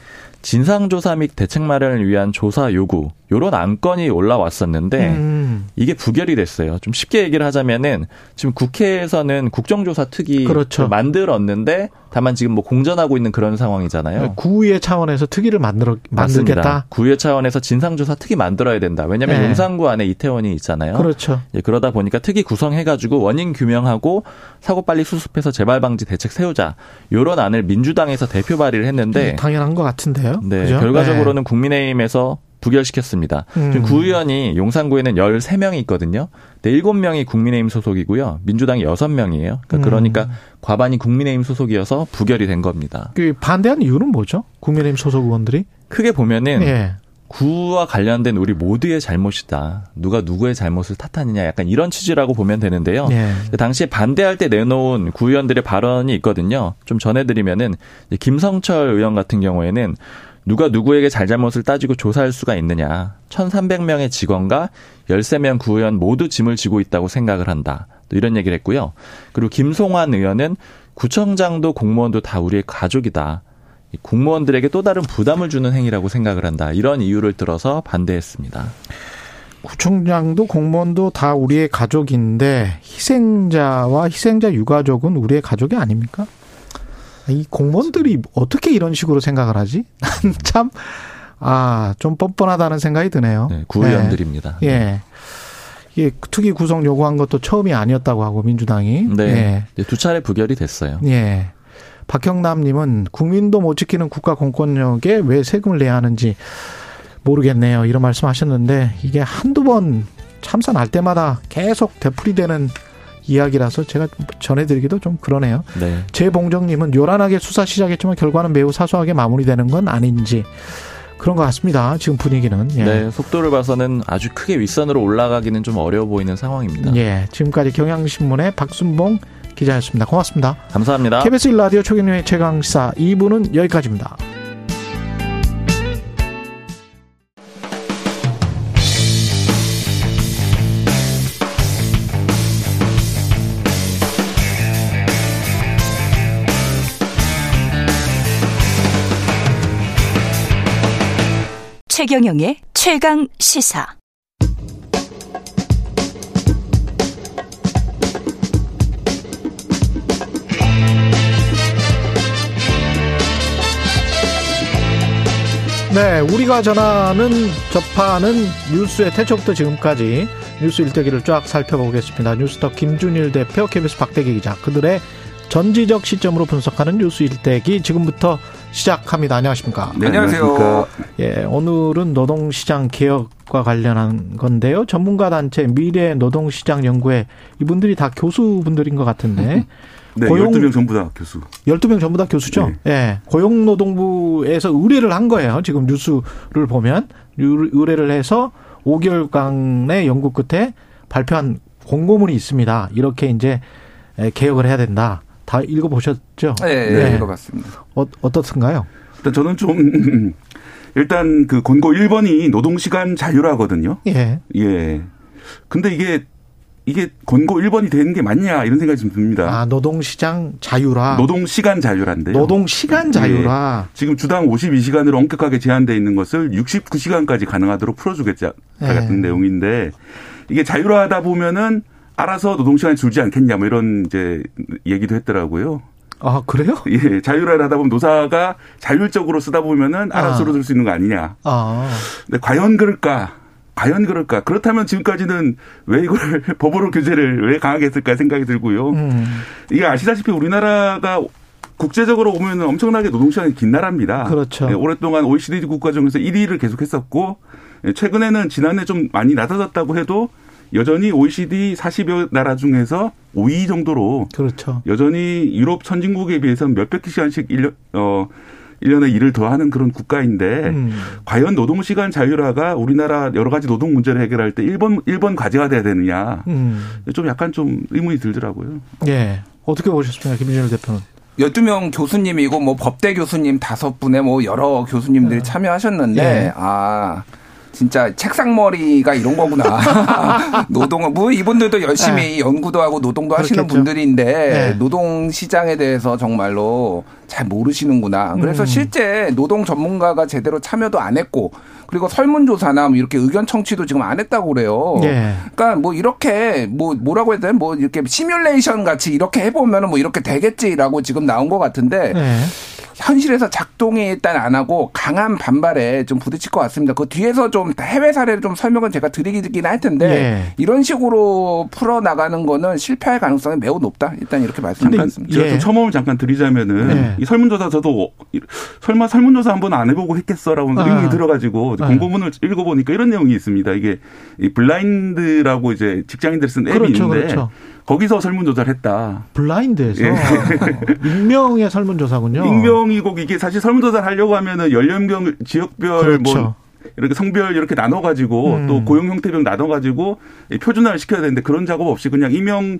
진상조사 및 대책 마련을 위한 조사 요구 요런 안건이 올라왔었는데 음. 이게 부결이 됐어요. 좀 쉽게 얘기를 하자면은 지금 국회에서는 국정조사 특위 그렇죠. 만들었는데 다만 지금 뭐 공전하고 있는 그런 상황이잖아요. 네, 구의 차원에서 특위를 만들어 만들겠다. 구의 차원에서 진상조사 특위 만들어야 된다. 왜냐하면 네. 용산구 안에 이태원이 있잖아요. 그렇죠. 예, 그러다 보니까 특위 구성해가지고 원인 규명하고 사고 빨리 수습해서 재발 방지 대책 세우자. 요런 안을 민주당에서 대표 발의를 했는데 네, 당연한 것 같은데요. 네, 그죠? 결과적으로는 네. 국민의힘에서 부결시켰습니다. 음. 지금 구의원이 용산구에는 13명이 있거든요. 네, 7명이 국민의힘 소속이고요. 민주당이 6명이에요. 그러니까, 음. 그러니까 과반이 국민의힘 소속이어서 부결이 된 겁니다. 그 반대한 이유는 뭐죠? 국민의힘 소속 의원들이? 크게 보면은 예. 구와 관련된 우리 모두의 잘못이다. 누가 누구의 잘못을 탓하느냐 약간 이런 취지라고 보면 되는데요. 네. 당시에 반대할 때 내놓은 구의원들의 발언이 있거든요. 좀 전해드리면은 김성철 의원 같은 경우에는 누가 누구에게 잘잘못을 따지고 조사할 수가 있느냐. 1,300명의 직원과 13명 구의원 모두 짐을 지고 있다고 생각을 한다. 또 이런 얘기를 했고요. 그리고 김송환 의원은 구청장도 공무원도 다 우리의 가족이다. 공무원들에게 또 다른 부담을 주는 행위라고 생각을 한다. 이런 이유를 들어서 반대했습니다. 구청장도 공무원도 다 우리의 가족인데 희생자와 희생자 유가족은 우리의 가족이 아닙니까? 이 공무원들이 어떻게 이런 식으로 생각을 하지? 난 참, 아, 좀 뻔뻔하다는 생각이 드네요. 네, 구의원들입니다. 네. 예. 예. 특위 구성 요구한 것도 처음이 아니었다고 하고 민주당이. 네. 예. 두 차례 부결이 됐어요. 예. 박형남님은 국민도 못 지키는 국가 공권력에 왜 세금을 내야 하는지 모르겠네요. 이런 말씀 하셨는데 이게 한두 번 참사 날 때마다 계속 되풀이되는 이야기라서 제가 전해드리기도 좀 그러네요. 네. 재봉정님은 요란하게 수사 시작했지만 결과는 매우 사소하게 마무리되는 건 아닌지 그런 것 같습니다. 지금 분위기는. 예. 네, 속도를 봐서는 아주 크게 윗선으로 올라가기는 좀 어려워 보이는 상황입니다. 예, 지금까지 경향신문의 박순봉 기자였습니다. 고맙습니다. 감사합니다. KBS 1라디오 최경영의 최강시사 2부는 여기까지입니다. 최경영의 최강 시사. 네, 우리가 전하는 접하는 뉴스의 태초부터 지금까지 뉴스 일대기를 쫙 살펴보겠습니다. 뉴스터 김준일 대표, KBS 박대기 기자, 그들의 전지적 시점으로 분석하는 뉴스 일대기 지금부터 시작합니다. 안녕하십니까? 네, 안녕하세요. 예, 오늘은 노동시장 개혁과 관련한 건데요. 전문가 단체 미래 노동시장 연구회 이분들이 다 교수분들인 것 같은데. 네, 고용, 12명 전부 다 교수. 12명 전부 다 교수죠? 네. 예. 고용노동부에서 의뢰를 한 거예요. 지금 뉴스를 보면. 의뢰를 해서 5개월간의 연구 끝에 발표한 공고문이 있습니다. 이렇게 이제 개혁을 해야 된다. 다 읽어보셨죠? 네, 네. 읽어봤습니다. 어, 어떻든가요? 일단 저는 좀 일단 그 권고 1번이 노동시간 자율화거든요. 예. 예. 근데 이게 이게 권고 1번이 되는 게 맞냐 이런 생각이 좀 듭니다. 아, 노동시장 자율화. 노동시간 자율화인데요. 노동시간 자율화. 예. 지금 주당 52시간으로 엄격하게 제한돼 있는 것을 69시간까지 가능하도록 풀어주겠다 예. 같은 내용인데 이게 자율화하다 보면은 알아서 노동시간이 줄지 않겠냐 뭐 이런 이제 얘기도 했더라고요. 아 그래요? 예, 자율화를 하다 보면 노사가 자율적으로 쓰다 보면은 알아서 아. 줄수 있는 거 아니냐. 아. 근데 과연 그럴까? 과연 그럴까? 그렇다면 지금까지는 왜 이걸 법으로 규제를 왜 강하게 했을까 생각이 들고요. 음. 이게 아시다시피 우리나라가 국제적으로 보면 엄청나게 노동시간이 긴 나라입니다. 그렇죠. 네, 오랫동안 OECD 국가 중에서 1위를 계속했었고 예, 최근에는 지난해 좀 많이 낮아졌다고 해도 여전히 OECD 40여 나라 중에서 5위 정도로 그렇죠. 여전히 유럽 선진국에 비해서는 몇백 시간씩 1년 어 1년에 일을 더 하는 그런 국가인데 음. 과연 노동 시간 자율화가 우리나라 여러 가지 노동 문제를 해결할 때 1번 1번 과제가 돼야 되느냐. 음. 좀 약간 좀 의문이 들더라고요. 예. 어떻게 보셨습니까? 김준일 대표는. 12명 교수님이고 뭐 법대 교수님 다섯 분의 뭐 여러 교수님들이 네. 참여하셨는데 예. 아 진짜 책상머리가 이런 거구나. 노동은 뭐 이분들도 열심히 네. 연구도 하고 노동도 그렇겠죠. 하시는 분들인데 네. 노동 시장에 대해서 정말로 잘 모르시는구나. 그래서 음. 실제 노동 전문가가 제대로 참여도 안 했고 그리고 설문조사나 뭐 이렇게 의견 청취도 지금 안 했다고 그래요. 네. 그러니까 뭐 이렇게 뭐 뭐라고 해야 되나 뭐 이렇게 시뮬레이션 같이 이렇게 해보면은 뭐 이렇게 되겠지라고 지금 나온 것 같은데 네. 현실에서 작동이 일단 안 하고 강한 반발에 좀 부딪힐 것 같습니다. 그 뒤에서 좀 해외 사례를 좀 설명은 제가 드리긴 할 텐데 예. 이런 식으로 풀어 나가는 거는 실패할 가능성이 매우 높다. 일단 이렇게 말씀드렸습니다. 제가 예. 좀 첨언을 잠깐 드리자면은 예. 이 설문조사 저도 설마 설문조사 한번 안 해보고 했겠어라고 아. 의문이 들어가지고 아. 공고문을 읽어보니까 이런 내용이 있습니다. 이게 블라인드라고 이제 직장인들 쓴 앱이 그렇죠, 있는데 그렇죠. 거기서 설문조사를 했다. 블라인드에서 예. 익명의 설문조사군요. 익명이고 이게 사실 설문조사를 하려고 하면은 연령별, 지역별, 뭐 그렇죠. 뭐 이렇게 성별 이렇게 나눠가지고 음. 또 고용 형태별 나눠가지고 표준화를 시켜야 되는데 그런 작업 없이 그냥 익명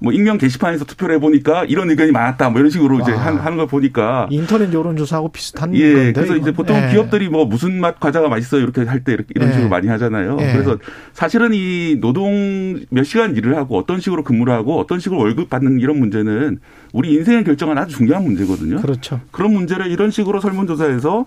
뭐 익명 게시판에서 투표를 해보니까 이런 의견이 많았다. 뭐 이런 식으로 이제 아. 하는 걸 보니까 인터넷 여론조사하고 비슷한 예, 건데. 그래서 이제 보통 예. 기업들이 뭐 무슨 맛 과자가 맛있어 이렇게 할 때 이렇게 이런 예. 식으로 많이 하잖아요. 예. 그래서 사실은 이 노동 몇 시간 일을 하고 어떤 식으로 근무를 하고 어떤 식으로 월급 받는 이런 문제는 우리 인생을 결정하는 아주 중요한 문제거든요. 그렇죠. 그런 문제를 이런 식으로 설문조사에서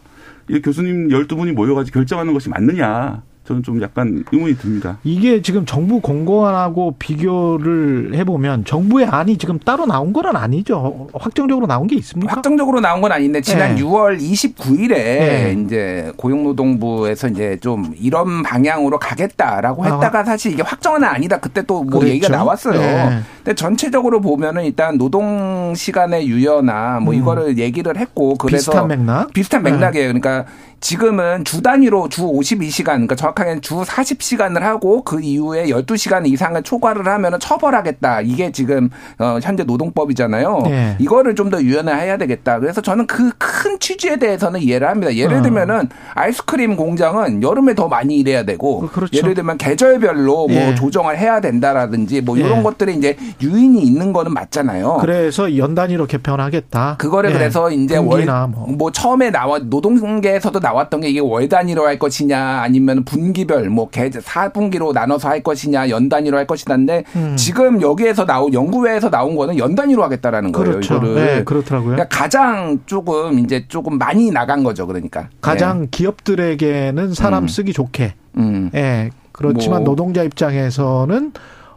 이 교수님 12분이 모여가지고 결정하는 것이 맞느냐. 저는 좀 약간 의문이 듭니다. 이게 지금 정부 공고안하고 비교를 해보면 정부의 안이 지금 따로 나온 건 아니죠. 확정적으로 나온 게 있습니까? 확정적으로 나온 건 아닌데 지난 네. 6월 29일에 네. 이제 고용노동부에서 이제 좀 이런 방향으로 가겠다라고 아. 했다가 아. 사실 이게 확정은 아니다. 그때 또뭐 그렇죠. 얘기가 나왔어요. 네. 근데 전체적으로 보면은 일단 노동 시간의 유연화 뭐 음. 이거를 얘기를 했고 그래서 비슷한 맥락 비슷한 맥락이에요. 그러니까 지금은 주 단위로 주 52시간, 그러니까 정확하게는 주 40시간을 하고 그 이후에 12시간 이상을 초과를 하면 처벌하겠다. 이게 지금 어, 현재 노동법이잖아요. 네. 이거를 좀 더 유연화해야 되겠다. 그래서 저는 그 큰 취지에 대해서는 이해를 합니다. 예를 어. 들면은 아이스크림 공장은 여름에 더 많이 일해야 되고, 그렇죠. 예를 들면 계절별로 뭐 예. 조정을 해야 된다라든지 뭐 이런 예. 것들이 이제 유인이 있는 거는 맞잖아요. 그래서 연 단위로 개편하겠다. 그거를 예. 그래서 이제 월, 뭐. 뭐 처음에 나와 노동계에서도 나 나왔던 게 이게 월 단위로 할 것이냐 아니면 분기별 뭐 개, 4분기로 나눠서 할 것이냐 연 단위로 할 것이냐인데 음. 지금 여기에서 나온 연구회에서 나온 거는 연 단위로 하겠다라는 거예요. 그렇죠. 이거를. 네, 그렇더라고요. 그러니까 가장 조금 이제 조금 많이 나간 거죠. 그러니까 가장 네. 기업들에게는 사람 음. 쓰기 좋게. 음. 예. 그렇지만 뭐. 노동자 입장에서는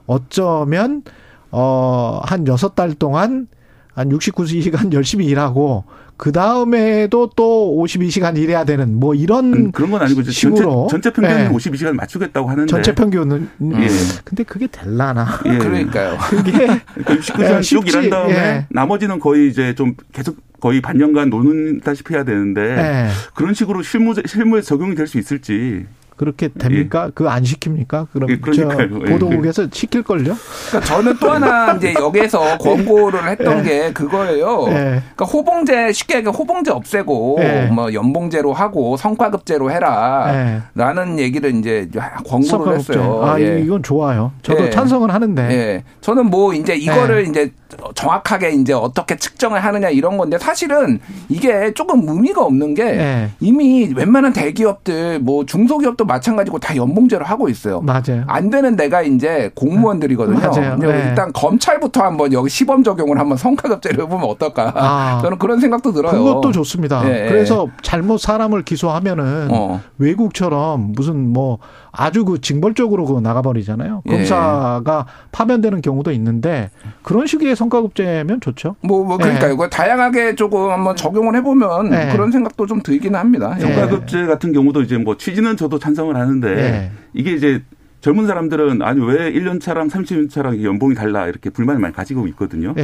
어쩌면 어한 여섯 달 동안 한 69시간 열심히 일하고 그 다음에도 또 52시간 일해야 되는 뭐 이런 음, 그런 건 아니고 식으로 전체, 전체 평균은 네. 52시간 맞추겠다고 하는데 전체 평균은 예. 근데 그게 될라나? 예. 그러니까요. 그게 그러니까 69시간 쭉 일한 다음에 예. 나머지는 거의 이제 좀 계속 거의 반년간 노는다시피 해야 되는데 예. 그런 식으로 실무 실무에 적용이 될 수 있을지 그렇게 됩니까? 예. 그거 안 시킵니까? 그럼 예, 저 보도국에서 시킬걸요? 그러니까 저는 또 하나 이제 여기에서 권고를 했던 예. 게 그거예요. 예. 그러니까 호봉제 쉽게 얘기해 호봉제 없애고 예. 뭐 연봉제로 하고 성과급제로 해라 라는 얘기를 이제 권고를 성과급제. 했어요. 아 이건 좋아요. 저도 찬성을 하는데. 예. 저는 뭐 이제 이거를 이제 정확하게 이제 어떻게 측정을 하느냐 이런 건데 사실은 이게 조금 의미가 없는 게 네. 이미 웬만한 대기업들 뭐 중소기업도 마찬가지고 다 연봉제로 하고 있어요. 맞아요. 안 되는 데가 이제 공무원들이거든요. 맞아요. 네. 일단 검찰부터 한번 여기 시범 적용을 한번 성과급제를 해보면 어떨까. 아. 저는 그런 생각도 들어요. 그것도 좋습니다. 네. 그래서 잘못 사람을 기소하면은 어. 외국처럼 무슨 뭐 아주 그 징벌적으로 그 나가버리잖아요. 예. 검사가 예. 파면되는 경우도 있는데 그런 식의 성과급제면 좋죠. 뭐, 뭐 그러니까 예. 이거 다양하게 조금 한번 적용을 해보면 예. 그런 생각도 좀 들긴 합니다. 예. 성과급제 같은 경우도 이제 뭐 취지는 저도 찬 성을 하는데 예. 이게 이제 젊은 사람들은 아니 왜 1년 차랑 30년 차랑 연봉이 달라 이렇게 불만을 많이 가지고 있거든요.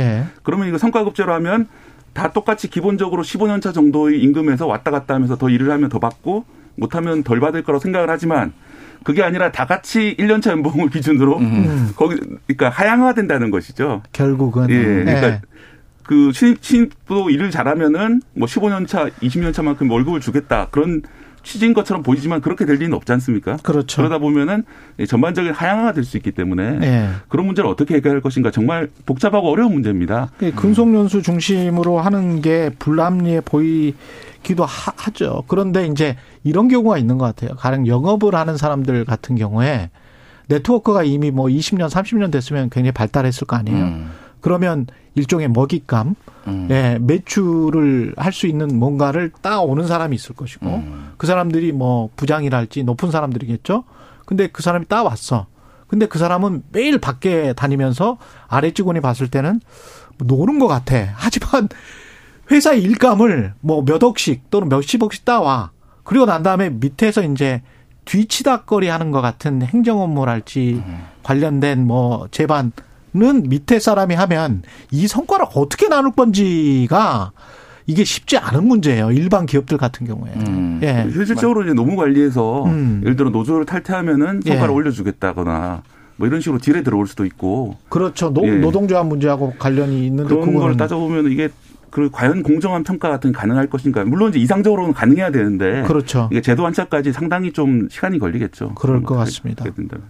그러면 이거 성과급제로 하면 다 똑같이 기본적으로 15년 차 정도의 임금에서 왔다 갔다 하면서 더 일을 하면 더 받고 못하면 덜 받을 거라고 생각을 하지만 그게 아니라 다 같이 1년차 연봉을 기준으로 음. 거기 그러니까 하향화된다는 것이죠. 결국은 예. 그러니까 네. 그 신입 신입도 일을 잘하면은 뭐 15년 차, 20년 차만큼 월급을 주겠다. 그런 취지인 것처럼 보이지만 그렇게 될 리는 없지 않습니까? 그렇죠. 그러다 보면은 전반적인 하향화가 될 수 있기 때문에 네. 그런 문제를 어떻게 해결할 것인가 정말 복잡하고 어려운 문제입니다. 근속연수 중심으로 하는 게 불합리해 보이 기도 하, 죠 그런데 이제 이런 경우가 있는 것 같아요. 가령 영업을 하는 사람들 같은 경우에 네트워크가 이미 뭐 20년, 30년 됐으면 굉장히 발달했을 거 아니에요. 음. 그러면 일종의 먹잇감, 음. 예, 매출을 할 수 있는 뭔가를 따오는 사람이 있을 것이고, 음. 그 사람들이 뭐 부장이랄지 높은 사람들이겠죠? 근데 그 사람이 따왔어. 근데 그 사람은 매일 밖에 다니면서 아래 직원이 봤을 때는 노는 것 같아. 하지만 회사 일감을 뭐 몇 억씩 또는 몇십억씩 따와. 그리고 난 다음에 밑에서 이제 뒤치다거리 하는 것 같은 행정 업무랄지 음. 관련된 뭐 제반 은 밑에 사람이 하면 이 성과를 어떻게 나눌 건지가 이게 쉽지 않은 문제예요. 일반 기업들 같은 경우에. 음. 예. 현실적으로 이제 노무 관리에서 음. 예를 들어 노조를 탈퇴하면은 성과를 예. 올려주겠다거나 뭐 이런 식으로 딜에 들어올 수도 있고. 그렇죠. 노, 예. 노동조합 문제하고 관련이 있는데 그런 걸 따져보면 이게 그 과연 공정한 평가 같은 게 가능할 것인가? 물론 이제 이상적으로는 가능해야 되는데 그렇죠. 이게 제도 완차까지 상당히 좀 시간이 걸리겠죠. 그럴 것 같습니다.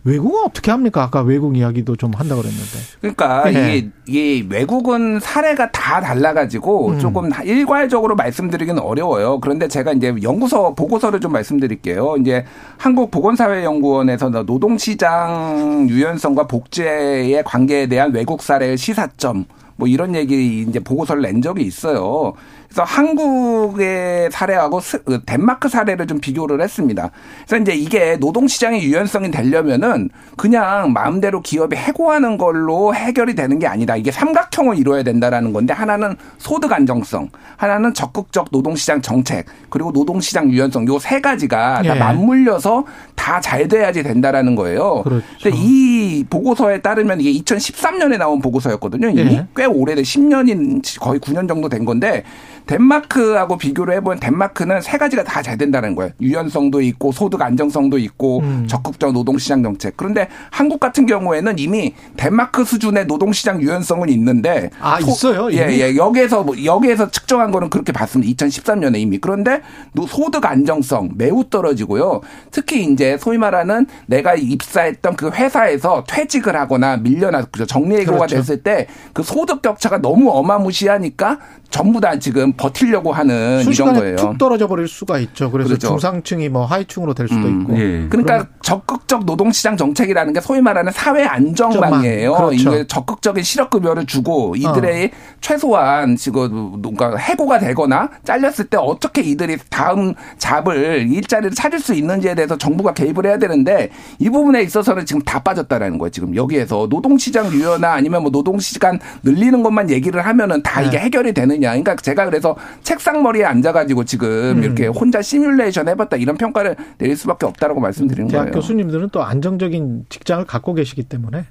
외국은 어떻게 합니까? 아까 외국 이야기도 좀 한다 그랬는데. 그러니까 네. 이게, 이게 외국은 사례가 다 달라가지고 음. 조금 일괄적으로 말씀드리기는 어려워요. 그런데 제가 이제 연구서 보고서를 좀 말씀드릴게요. 이제 한국 보건사회연구원에서 노동시장 유연성과 복제의 관계에 대한 외국 사례의 시사점 뭐 이런 얘기 이제 보고서를 낸 적이 있어요. 그래서 한국의 사례하고 그 덴마크 사례를 좀 비교를 했습니다. 그래서 이제 이게 노동시장의 유연성이 되려면은 그냥 마음대로 기업이 해고하는 걸로 해결이 되는 게 아니다. 이게 삼각형을 이루어야 된다라는 건데 하나는 소득 안정성, 하나는 적극적 노동시장 정책, 그리고 노동시장 유연성 요 세 가지가 예. 다 맞물려서 다 잘 돼야지 된다라는 거예요. 그렇죠. 이 보고서에 따르면 이게 2013년에 나온 보고서였거든요. 이미 예. 꽤 오래된 10년인 거의 9년 정도 된 건데 덴마크하고 비교를 해보면 덴마크는 세 가지가 다 잘 된다는 거예요. 유연성도 있고 소득 안정성도 있고 음. 적극적 노동시장 정책. 그런데 한국 같은 경우에는 이미 덴마크 수준의 노동시장 유연성은 있는데 아 소, 있어요. 이미? 예, 예. 여기에서 뭐 여기에서 측정한 거는 그렇게 봤습니다. 2013년에 이미. 그런데 소득 안정성 매우 떨어지고요. 특히 이제 소위 말하는 내가 입사했던 그 회사에서 퇴직을 하거나 밀려나 정리해고가 그렇죠. 됐을 때 그 소득 격차가 너무 어마무시하니까 전부 다 지금 버틸려고 하는 이런 거예요. 툭 떨어져 버릴 수가 있죠. 그래서 그렇죠. 중상층이 뭐 하위층으로 될 수도 음, 있고. 예. 그러니까 적극적 노동시장 정책이라는 게 소위 말하는 사회 안정망이에요. 그렇죠. 이게 적극적인 실업급여를 주고 이들의 어. 최소한 지금 뭔가 해고가 되거나 잘렸을 때 어떻게 이들이 다음 잡을 일자리를 찾을 수 있는지에 대해서 정부가 개입을 해야 되는데 이 부분에 있어서는 지금 다 빠졌다라는 거예요. 지금 여기에서 노동시장 유연화 아니면 뭐 노동시간 늘리는 것만 얘기를 하면은 다 네. 이게 해결이 되느냐. 그러니까 제가 그래서 그래서 책상 머리에 앉아가지고 지금 음. 이렇게 혼자 시뮬레이션 해봤다 이런 평가를 내릴 수밖에 없다라고 말씀드리는 대학 거예요. 교수님들은 또 안정적인 직장을 갖고 계시기 때문에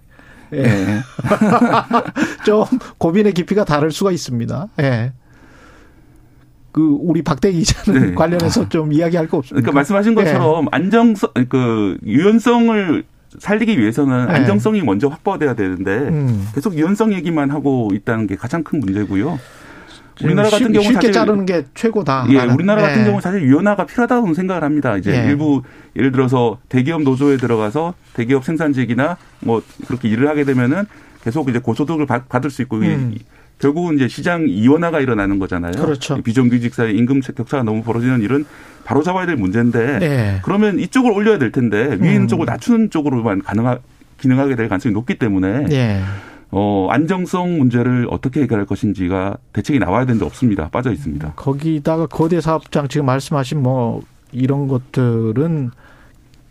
예. 네. 좀 고민의 깊이가 다를 수가 있습니다. 예. 그 우리 박대기 기자는 네. 관련해서 좀 이야기할 거 없습니까? 그러니까 말씀하신 것처럼 네. 안정성 그 유연성을 살리기 위해서는 네. 안정성이 먼저 확보돼야 되는데 음. 계속 유연성 얘기만 하고 있다는 게 가장 큰 문제고요. 우리나라 같은 경우 쉽게 사실 자르는 게 최고다. 예, 우리나라 같은 네. 경우 사실 유연화가 필요하다고 생각을 합니다. 이제 네. 일부 예를 들어서 대기업 노조에 들어가서 대기업 생산직이나 뭐 그렇게 일을 하게 되면은 계속 이제 고소득을 받, 을 수 있고 음. 결국은 이제 시장 이원화가 일어나는 거잖아요. 그렇죠. 비정규직 사회 임금 격차가 너무 벌어지는 일은 바로 잡아야 될 문제인데 네. 그러면 이쪽을 올려야 될 텐데 있는 음. 쪽을 낮추는 쪽으로만 가능하 기능하게 될 가능성이 높기 때문에 네. 어, 안정성 문제를 어떻게 해결할 것인지가 대책이 나와야 되는데 없습니다. 빠져 있습니다. 거기다가 거대 사업장 지금 말씀하신 뭐 이런 것들은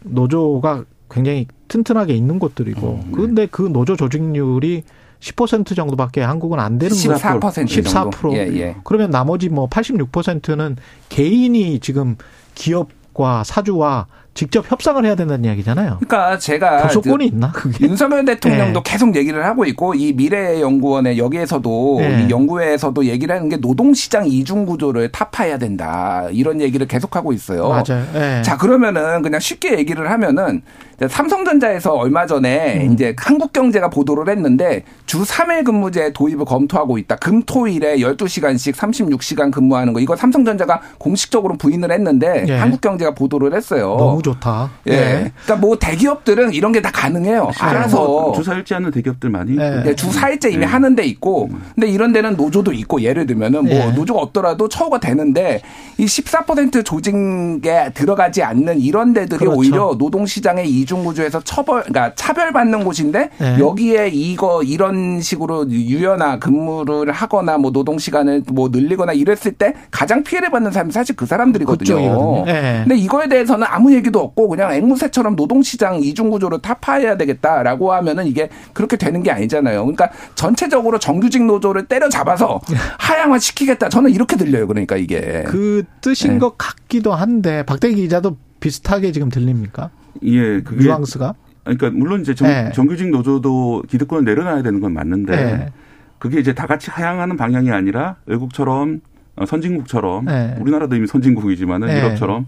노조가 굉장히 튼튼하게 있는 곳들이고 어, 네. 그런데 그 노조 조직률이 10% 정도밖에 한국은 안 되는 거예요. 14% 14%. 예, 예. 그러면 나머지 뭐 86%는 개인이 지금 기업과 사주와 직접 협상을 해야 된다는 이야기잖아요. 그러니까 제가 조건이 있나 그게? 윤석열 대통령도 네. 계속 얘기를 하고 있고 이 미래연구원의 여기에서도 네. 이 연구회에서도 얘기를 하는 게 노동시장 이중 구조를 타파해야 된다 이런 얘기를 계속하고 있어요. 맞아요. 네. 자 그러면은 그냥 쉽게 얘기를 하면은 삼성전자에서 얼마 전에 음. 이제 한국경제가 보도를 했는데 주 3일 근무제 도입을 검토하고 있다. 금, 토, 일에 12시간씩 36시간 근무하는 거. 이거 삼성전자가 공식적으로 부인을 했는데 예. 한국경제가 보도를 했어요. 좋다. 예. 예. 그러니까 뭐 대기업들은 이런 게 다 가능해요. 알아서 뭐주 4일째 하는 대기업들 많이 예. 예. 주 4일째 이미 예. 하는 데 있고 음. 근데 이런 데는 노조도 있고 예를 들면은 뭐 예. 노조가 없더라도 처우가 되는데 이 14% 조직에 들어가지 않는 이런 데들이 그렇죠. 오히려 노동시장의 이중 구조에서 처벌 그러니까 차별받는 곳인데 네. 여기에 이거 이런 식으로 유연화 근무를 하거나 뭐 노동 시간을 뭐 늘리거나 이랬을 때 가장 피해를 받는 사람이 사실 그 사람들이거든요. 네. 근데 이거에 대해서는 아무 얘기 도 없고 그냥 앵무새처럼 노동 시장 이중 구조를 타파해야 되겠다라고 하면은 이게 그렇게 되는 게 아니잖아요. 그러니까 전체적으로 정규직 노조를 때려잡아서 하향화 시키겠다. 저는 이렇게 들려요. 그러니까 이게 그 뜻인 네. 것 같기도 한데 박대기 기자도 비슷하게 지금 들립니까? 예, 그게 뉘앙스가 그러니까 물론 이제 정, 네. 정규직 노조도 기득권을 내려놔야 되는 건 맞는데 네. 그게 이제 다 같이 하향하는 방향이 아니라 외국처럼 어, 선진국처럼 네. 우리나라도 이미 선진국이지만은 네. 유럽처럼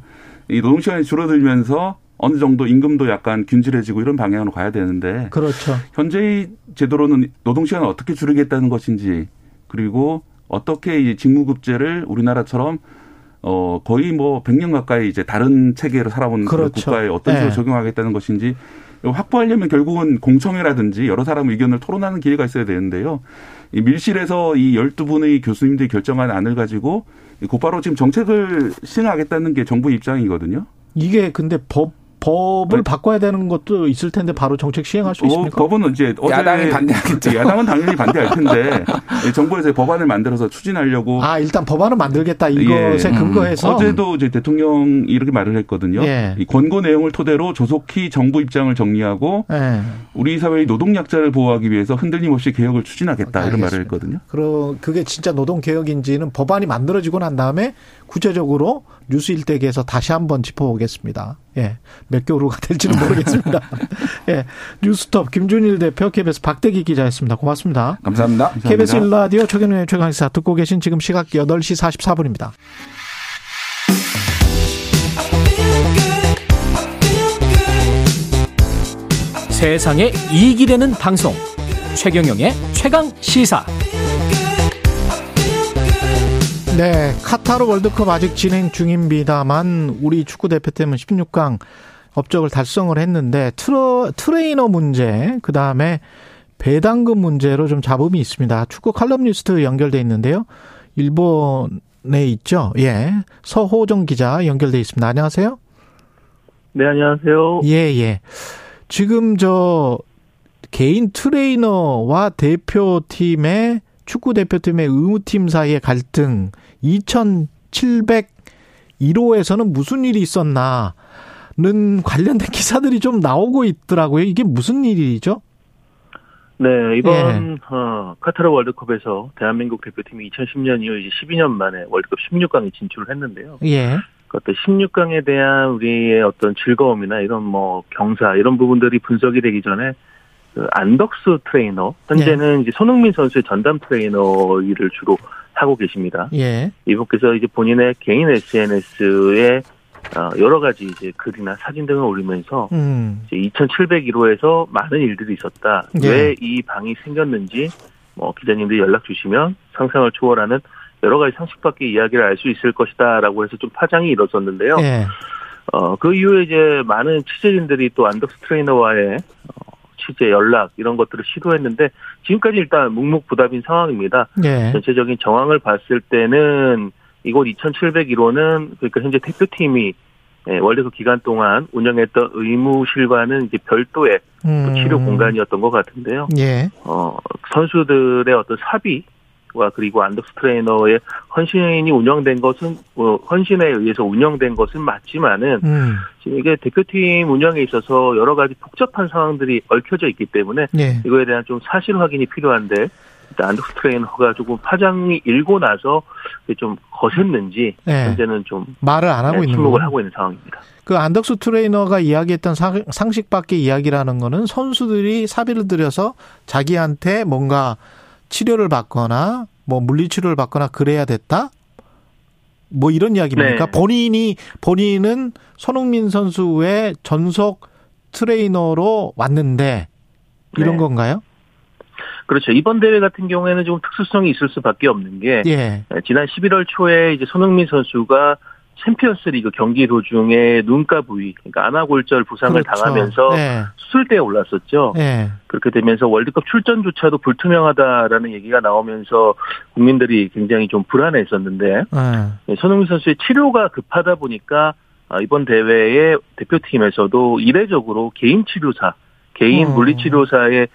이 노동 시간이 줄어들면서 어느 정도 임금도 약간 균질해지고 이런 방향으로 가야 되는데 그렇죠. 현재의 제도로는 노동 시간을 어떻게 줄이겠다는 것인지 그리고 어떻게 이 직무급제를 우리나라처럼 어 거의 뭐 100년 가까이 이제 다른 체계로 살아온 그렇죠. 국가에 어떤 식으로 네. 적용하겠다는 것인지 확보하려면 결국은 공청회라든지 여러 사람 의견을 토론하는 기회가 있어야 되는데요. 이 밀실에서 이 12분의 교수님들이 결정한 안을 가지고 곧바로 지금 정책을 시행하겠다는 게 정부 입장이거든요. 이게 근데 법 법을 네. 바꿔야 되는 것도 있을 텐데 바로 정책 시행할 수 어, 있습니까? 법은 이제 어제 야당이 반대하겠죠. 야당은 당연히 반대할 텐데 정부에서 법안을 만들어서 추진하려고. 아 일단 법안을 만들겠다 이것에 예. 근거해서 어제도 이제 대통령이 이렇게 말을 했거든요. 예. 이 권고 내용을 토대로 조속히 정부 입장을 정리하고 예. 우리 사회의 노동 약자를 보호하기 위해서 흔들림 없이 개혁을 추진하겠다 알겠습니다. 이런 말을 했거든요. 그럼 그게 진짜 노동 개혁인지는 법안이 만들어지고 난 다음에 구체적으로 뉴스 일대기에서 다시 한번 짚어보겠습니다. 예. 몇 개월후가 될지는 모르겠습니다. 예. 뉴스톱 김준일 대표 KBS 박대기 기자였습니다. 고맙습니다. 감사합니다. KBS 일라디오 최경련의 최강시사 듣고 계신 지금 시각 8시 44분입니다. 세상에 이익이 되는 방송 최경영의 최강 시사 네, 카타르 월드컵 아직 진행 중입니다만 우리 축구 대표팀은 16강 업적을 달성을 했는데 트러, 트레이너 문제, 그 다음에 배당금 문제로 좀 잡음이 있습니다. 축구 칼럼니스트 연결돼 있는데요. 일본에 있죠. 예. 서호정 기자 연결돼 있습니다. 안녕하세요. 네, 안녕하세요. 예, 예. 지금 저 개인 트레이너와 대표팀의 축구 대표팀의 의무팀 사이의 갈등 2701호에서는 무슨 일이 있었나는 관련된 기사들이 좀 나오고 있더라고요. 이게 무슨 일이죠? 네, 이번 예. 어, 카타르 월드컵에서 대한민국 대표팀이 2010년 이후 이제 12년 만에 월드컵 16강에 진출을 했는데요. 예. 그 어떤 16강에 대한 우리의 어떤 즐거움이나 이런 뭐 경사 이런 부분들이 분석이 되기 전에 그 안덕수 트레이너 현재는 예. 이제 손흥민 선수의 전담 트레이너 일을 주로 하고 계십니다. 예. 이분께서 이제 본인의 개인 SNS에 어, 여러 가지 이제 글이나 사진 등을 올리면서 음. 이제 2,701호에서 많은 일들이 있었다. 예. 왜이 방이 생겼는지 뭐 기자님들이 연락 주시면 상상을 초월하는 여러 가지 상식 밖의 이야기를 알 수 있을 것이다라고 해서 좀 파장이 일어섰는데요. 예. 어, 그 이후에 이제 많은 취재진들이 또 안덕스 트레이너와의 어, 취재 연락 이런 것들을 시도했는데 지금까지 일단 묵묵부답인 상황입니다. 예. 전체적인 정황을 봤을 때는 이곳 2,701호는 그러니까 현재 대표팀이 예, 월드컵 기간 동안 운영했던 의무실과는 이제 별도의 음. 치료 공간이었던 것 같은데요. 예. 어, 선수들의 어떤 사비 와 그리고 안덕스 트레이너의 헌신이 운영된 것은 어, 헌신에 의해서 운영된 것은 맞지만은 음. 지금 이게 대표팀 운영에 있어서 여러 가지 복잡한 상황들이 얽혀져 있기 때문에 네. 이거에 대한 좀 사실 확인이 필요한데 일단 안덕스 트레이너가 조금 파장이 일고 나서 좀 거셌는지 네. 현재는 좀 말을 안 하고 네, 있는 침묵을 하고 있는 상황입니다. 그 안덕수 트레이너가 이야기했던 상식 밖의 이야기라는 거는 선수들이 사비를 들여서 자기한테 뭔가 치료를 받거나 뭐 물리치료를 받거나 그래야 됐다? 뭐 이런 이야기입니까? 네. 본인이 본인은 손흥민 선수의 전속 트레이너로 왔는데 이런 네. 건가요? 그렇죠. 이번 대회 같은 경우에는 좀 특수성이 있을 수밖에 없는 게 예. 지난 11월 초에 이제 손흥민 선수가 챔피언스리그 경기 도중에 눈가 부위, 그러니까 안아골절 부상을 그렇죠. 당하면서 네. 수술대에 올랐었죠. 네. 그렇게 되면서 월드컵 출전조차도 불투명하다라는 얘기가 나오면서 국민들이 굉장히 좀 불안해했었는데 네. 손흥민 선수의 치료가 급하다 보니까 아, 이번 대회에 대표팀에서도 이례적으로 개인 치료사, 개인 어. 물리치료사의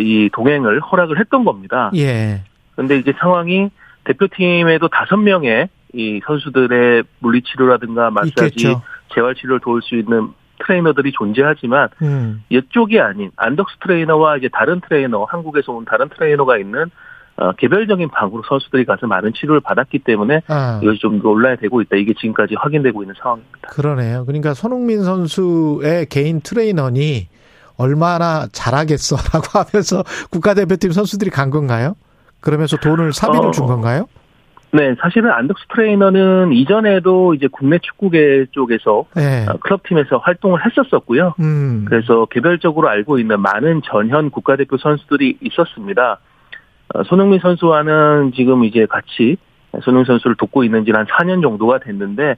이 동행을 허락을 했던 겁니다. 예. 그런데 이제 상황이 대표팀에도 다섯 명의 이 선수들의 물리치료라든가 마사지, 재활치료를 도울 수 있는 트레이너들이 존재하지만 음. 이쪽이 아닌 안덕수 트레이너와 이제 다른 트레이너, 한국에서 온 다른 트레이너가 있는 어, 개별적인 방으로 선수들이 가서 많은 치료를 받았기 때문에 아. 이것이 좀 논란이 되고 있다. 이게 지금까지 확인되고 있는 상황입니다. 그러네요. 그러니까 손흥민 선수의 개인 트레이너니 얼마나 잘하겠어라고 하면서 국가대표팀 선수들이 간 건가요? 그러면서 돈을 사비를 어. 준 건가요? 네, 사실은 안덕스 트레이너는 이전에도 이제 국내 축구계 쪽에서 네. 어, 클럽팀에서 활동을 했었었고요. 음. 그래서 개별적으로 알고 있는 많은 전현 국가대표 선수들이 있었습니다. 어, 손흥민 선수와는 지금 이제 같이 손흥민 선수를 돕고 있는 지 한 4년 정도가 됐는데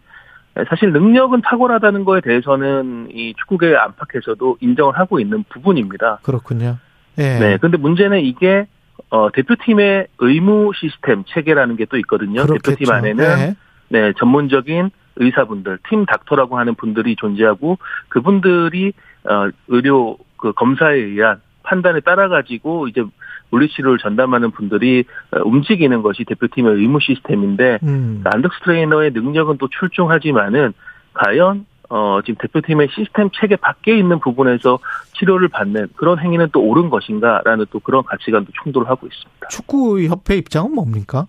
사실 능력은 탁월하다는 거에 대해서는 이 축구계 안팎에서도 인정을 하고 있는 부분입니다. 그렇군요. 예. 네. 근데 문제는 이게 어, 대표팀의 의무 시스템 체계라는 게 또 있거든요. 그렇겠죠. 대표팀 안에는 네. 네, 전문적인 의사분들, 팀 닥터라고 하는 분들이 존재하고 그분들이 어, 의료 그 검사에 의한 판단에 따라 가지고 이제 물리치료를 전담하는 분들이 어, 움직이는 것이 대표팀의 의무 시스템인데 음. 안덕스 트레이너의 능력은 또 출중하지만은 과연 어, 지금 대표팀의 시스템 체계 밖에 있는 부분에서 치료를 받는 그런 행위는 또 옳은 것인가라는 또 그런 가치관도 충돌을 하고 있습니다. 축구협회 입장은 뭡니까?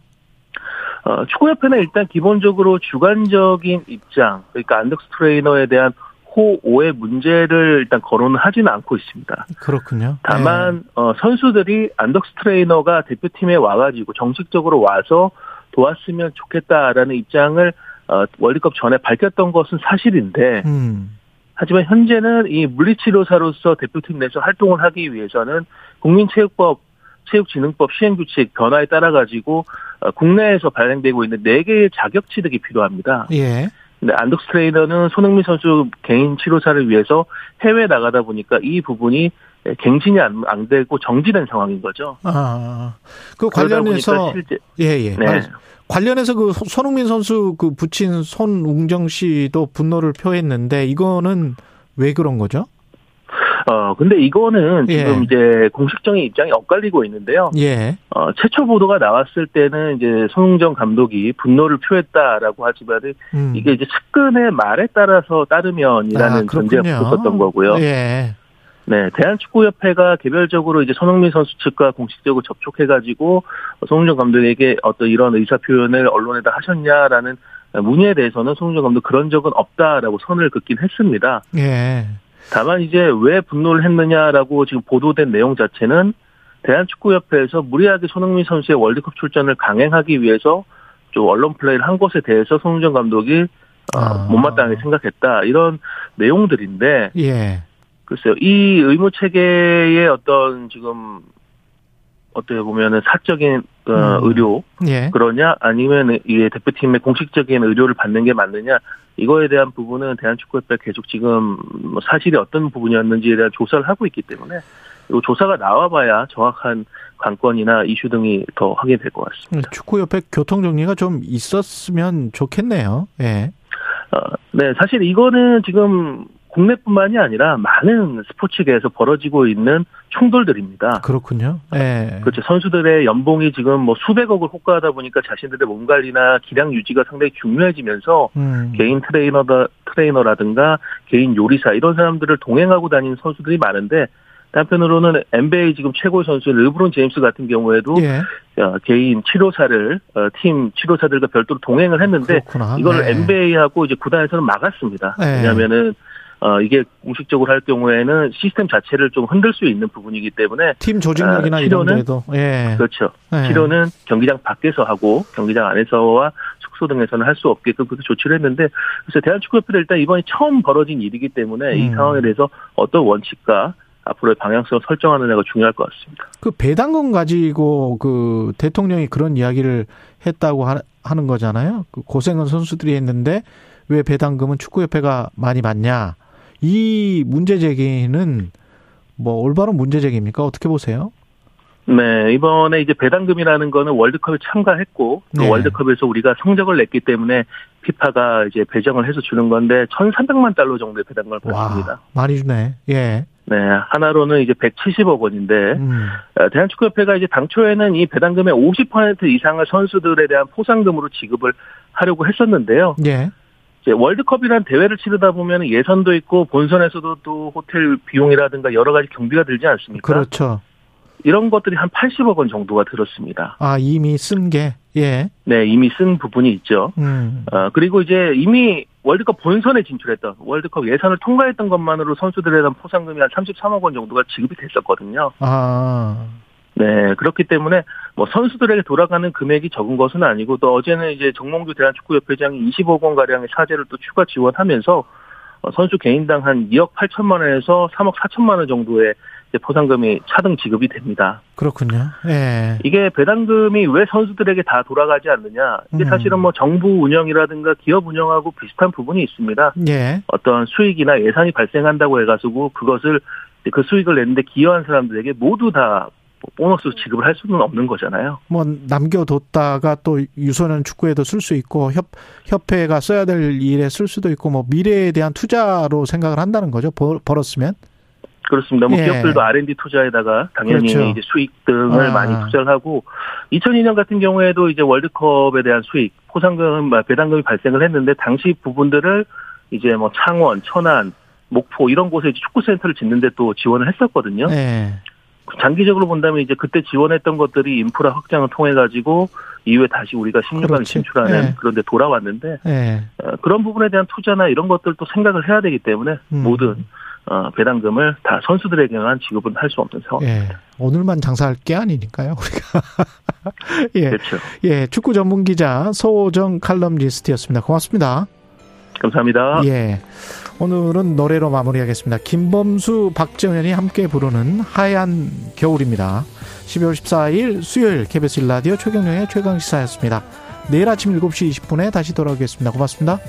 어, 축구협회는 일단 기본적으로 주관적인 입장, 그러니까 안덕스 트레이너에 대한 호, 오의 문제를 일단 거론을 하지는 않고 있습니다. 그렇군요. 다만, 네. 어, 선수들이 안덕스 트레이너가 대표팀에 와가지고 정식적으로 와서 도왔으면 좋겠다라는 입장을 어, 월드컵 전에 밝혔던 것은 사실인데 음. 하지만 현재는 이 물리치료사로서 대표팀 내에서 활동을 하기 위해서는 국민체육법 체육진흥법 시행규칙 변화에 따라 가지고 어, 국내에서 발행되고 있는 네 개의 자격 취득이 필요합니다. 예. 근데 안덕스 트레이너는 손흥민 선수 개인 치료사를 위해서 해외 나가다 보니까 이 부분이 갱신이 안, 안 되고 정지된 상황인 거죠. 아, 그 관련해서 실제 예 예. 네. 관련해서 그 손흥민 선수 그 붙인 손웅정 씨도 분노를 표했는데 이거는 왜 그런 거죠? 어, 근데 이거는 예. 지금 이제 공식적인 입장이 엇갈리고 있는데요. 예. 어, 최초 보도가 나왔을 때는 이제 손흥정 감독이 분노를 표했다라고 하지만은 음. 이게 이제 측근의 말에 따라서 따르면이라는 아, 전제가 붙었던 거고요. 예. 네, 대한축구협회가 개별적으로 이제 손흥민 선수 측과 공식적으로 접촉해가지고 송은정 감독에게 어떤 이런 의사 표현을 언론에다 하셨냐라는 문의에 대해서는 송은정 감독 그런 적은 없다라고 선을 긋긴 했습니다. 예. 다만 이제 왜 분노를 했느냐라고 지금 보도된 내용 자체는 대한축구협회에서 무리하게 손흥민 선수의 월드컵 출전을 강행하기 위해서 좀 언론 플레이를 한 것에 대해서 송은정 감독이 어, 아. 못마땅하게 생각했다 이런 내용들인데 예. 글쎄요, 이 의무 체계의 어떤 지금 어떻게 보면은 사적인 어, 음. 의료 예. 그러냐 아니면 이 대표팀의 공식적인 의료를 받는 게 맞느냐 이거에 대한 부분은 대한축구협회 계속 지금 뭐 사실이 어떤 부분이었는지에 대한 조사를 하고 있기 때문에 이 조사가 나와봐야 정확한 관건이나 이슈 등이 더 확인될 것 같습니다. 축구협회 교통 정리가 좀 있었으면 좋겠네요. 예. 어, 네, 사실 이거는 지금 국내뿐만이 아니라 많은 스포츠계에서 벌어지고 있는 충돌들입니다. 그렇군요. 네. 그렇죠. 선수들의 연봉이 지금 뭐 수백억을 호가하다 보니까 자신들의 몸 관리나 기량 유지가 상당히 중요해지면서 음. 개인 트레이너다 트레이너라든가 개인 요리사 이런 사람들을 동행하고 다니는 선수들이 많은데 한편으로는 NBA 지금 최고 선수 르브론 제임스 같은 경우에도 예. 어, 개인 치료사를 어, 팀 치료사들과 별도로 동행을 했는데 그렇구나. 이걸 네. NBA하고 이제 구단에서는 막았습니다. 네. 왜냐하면은 어, 이게 공식적으로 할 경우에는 시스템 자체를 좀 흔들 수 있는 부분이기 때문에 팀 조직력이나 아, 이런 데도 예. 그렇죠. 예. 치료는 경기장 밖에서 하고 경기장 안에서와 숙소 등에서는 할 수 없게끔 그렇게 조치를 했는데 그래서 대한축구협회도 일단 이번이 처음 벌어진 일이기 때문에 음. 이 상황에 대해서 어떤 원칙과 앞으로의 방향성을 설정하느냐가 중요할 것 같습니다. 그 배당금 가지고 그 대통령이 그런 이야기를 했다고 하는 거잖아요. 그 고생은 선수들이 했는데 왜 배당금은 축구협회가 많이 받냐? 이 문제 제기는 뭐 올바른 문제 제기입니까? 어떻게 보세요? 네, 이번에 이제 배당금이라는 거는 월드컵에 참가했고 또 네. 월드컵에서 우리가 성적을 냈기 때문에 피파가 이제 배정을 해서 주는 건데 1,300만 달러 정도의 배당금을 받습니다. 많이 주네. 예. 네, 하나로는 이제 170억 원인데 음. 어, 대한축구협회가 이제 당초에는 이 배당금의 50% 이상을 선수들에 대한 포상금으로 지급을 하려고 했었는데요. 예. 월드컵이란 대회를 치르다 보면 예선도 있고 본선에서도 또 호텔 비용이라든가 여러 가지 경비가 들지 않습니까? 그렇죠. 이런 것들이 한 80억 원 정도가 들었습니다. 아 이미 쓴 게 예. 네 이미 쓴 부분이 있죠. 음. 어, 그리고 이제 이미 월드컵 본선에 진출했던 월드컵 예선을 통과했던 것만으로 선수들에 대한 포상금이 한 33억 원 정도가 지급이 됐었거든요. 아. 네, 그렇기 때문에 뭐 선수들에게 돌아가는 금액이 적은 것은 아니고 또 어제는 이제 정몽규 대한축구협회장이 20억 원 가량의 사재를 또 추가 지원하면서 어, 선수 개인당 한 2억 8천만 원에서 3억 4천만 원 정도의 포상금이 차등 지급이 됩니다. 그렇군요. 예. 이게 배당금이 왜 선수들에게 다 돌아가지 않느냐? 이게 음. 사실은 뭐 정부 운영이라든가 기업 운영하고 비슷한 부분이 있습니다. 예. 어떤 수익이나 예산이 발생한다고 해가지고 그것을 그 수익을 내는데 기여한 사람들에게 모두 다 보너스 지급을 할 수는 없는 거잖아요. 뭐 남겨뒀다가 또 유소년 축구에도 쓸 수 있고 협 협회가 써야 될 일에 쓸 수도 있고 뭐 미래에 대한 투자로 생각을 한다는 거죠. 벌었으면. 그렇습니다. 뭐 예. 기업들도 R&D 투자에다가 당연히 그렇죠. 이제 수익 등을 아. 많이 투자를 하고 2002년 같은 경우에도 이제 월드컵에 대한 수익 포상금 배당금이 발생을 했는데 당시 부분들을 이제 뭐 창원, 천안, 목포 이런 곳에 축구 센터를 짓는데 또 지원을 했었거든요. 네. 장기적으로 본다면 이제 그때 지원했던 것들이 인프라 확장을 통해 가지고 이후에 다시 우리가 16강 진출하는 네. 그런데 돌아왔는데 네. 어, 그런 부분에 대한 투자나 이런 것들도 생각을 해야 되기 때문에 음. 모든 어, 배당금을 다 선수들에게만 지급은 할 수 없는 상황입니다. 예. 오늘만 장사할 게 아니니까요, 우리가. 예. 그렇죠. 예. 축구 전문 기자 소정 칼럼니스트였습니다. 고맙습니다. 감사합니다. 예. 오늘은 노래로 마무리하겠습니다. 김범수, 박정현이 함께 부르는 하얀 겨울입니다. 12월 14일 수요일 KBS 일라디오 최경영의 최강시사였습니다. 내일 아침 7시 20분에 다시 돌아오겠습니다. 고맙습니다.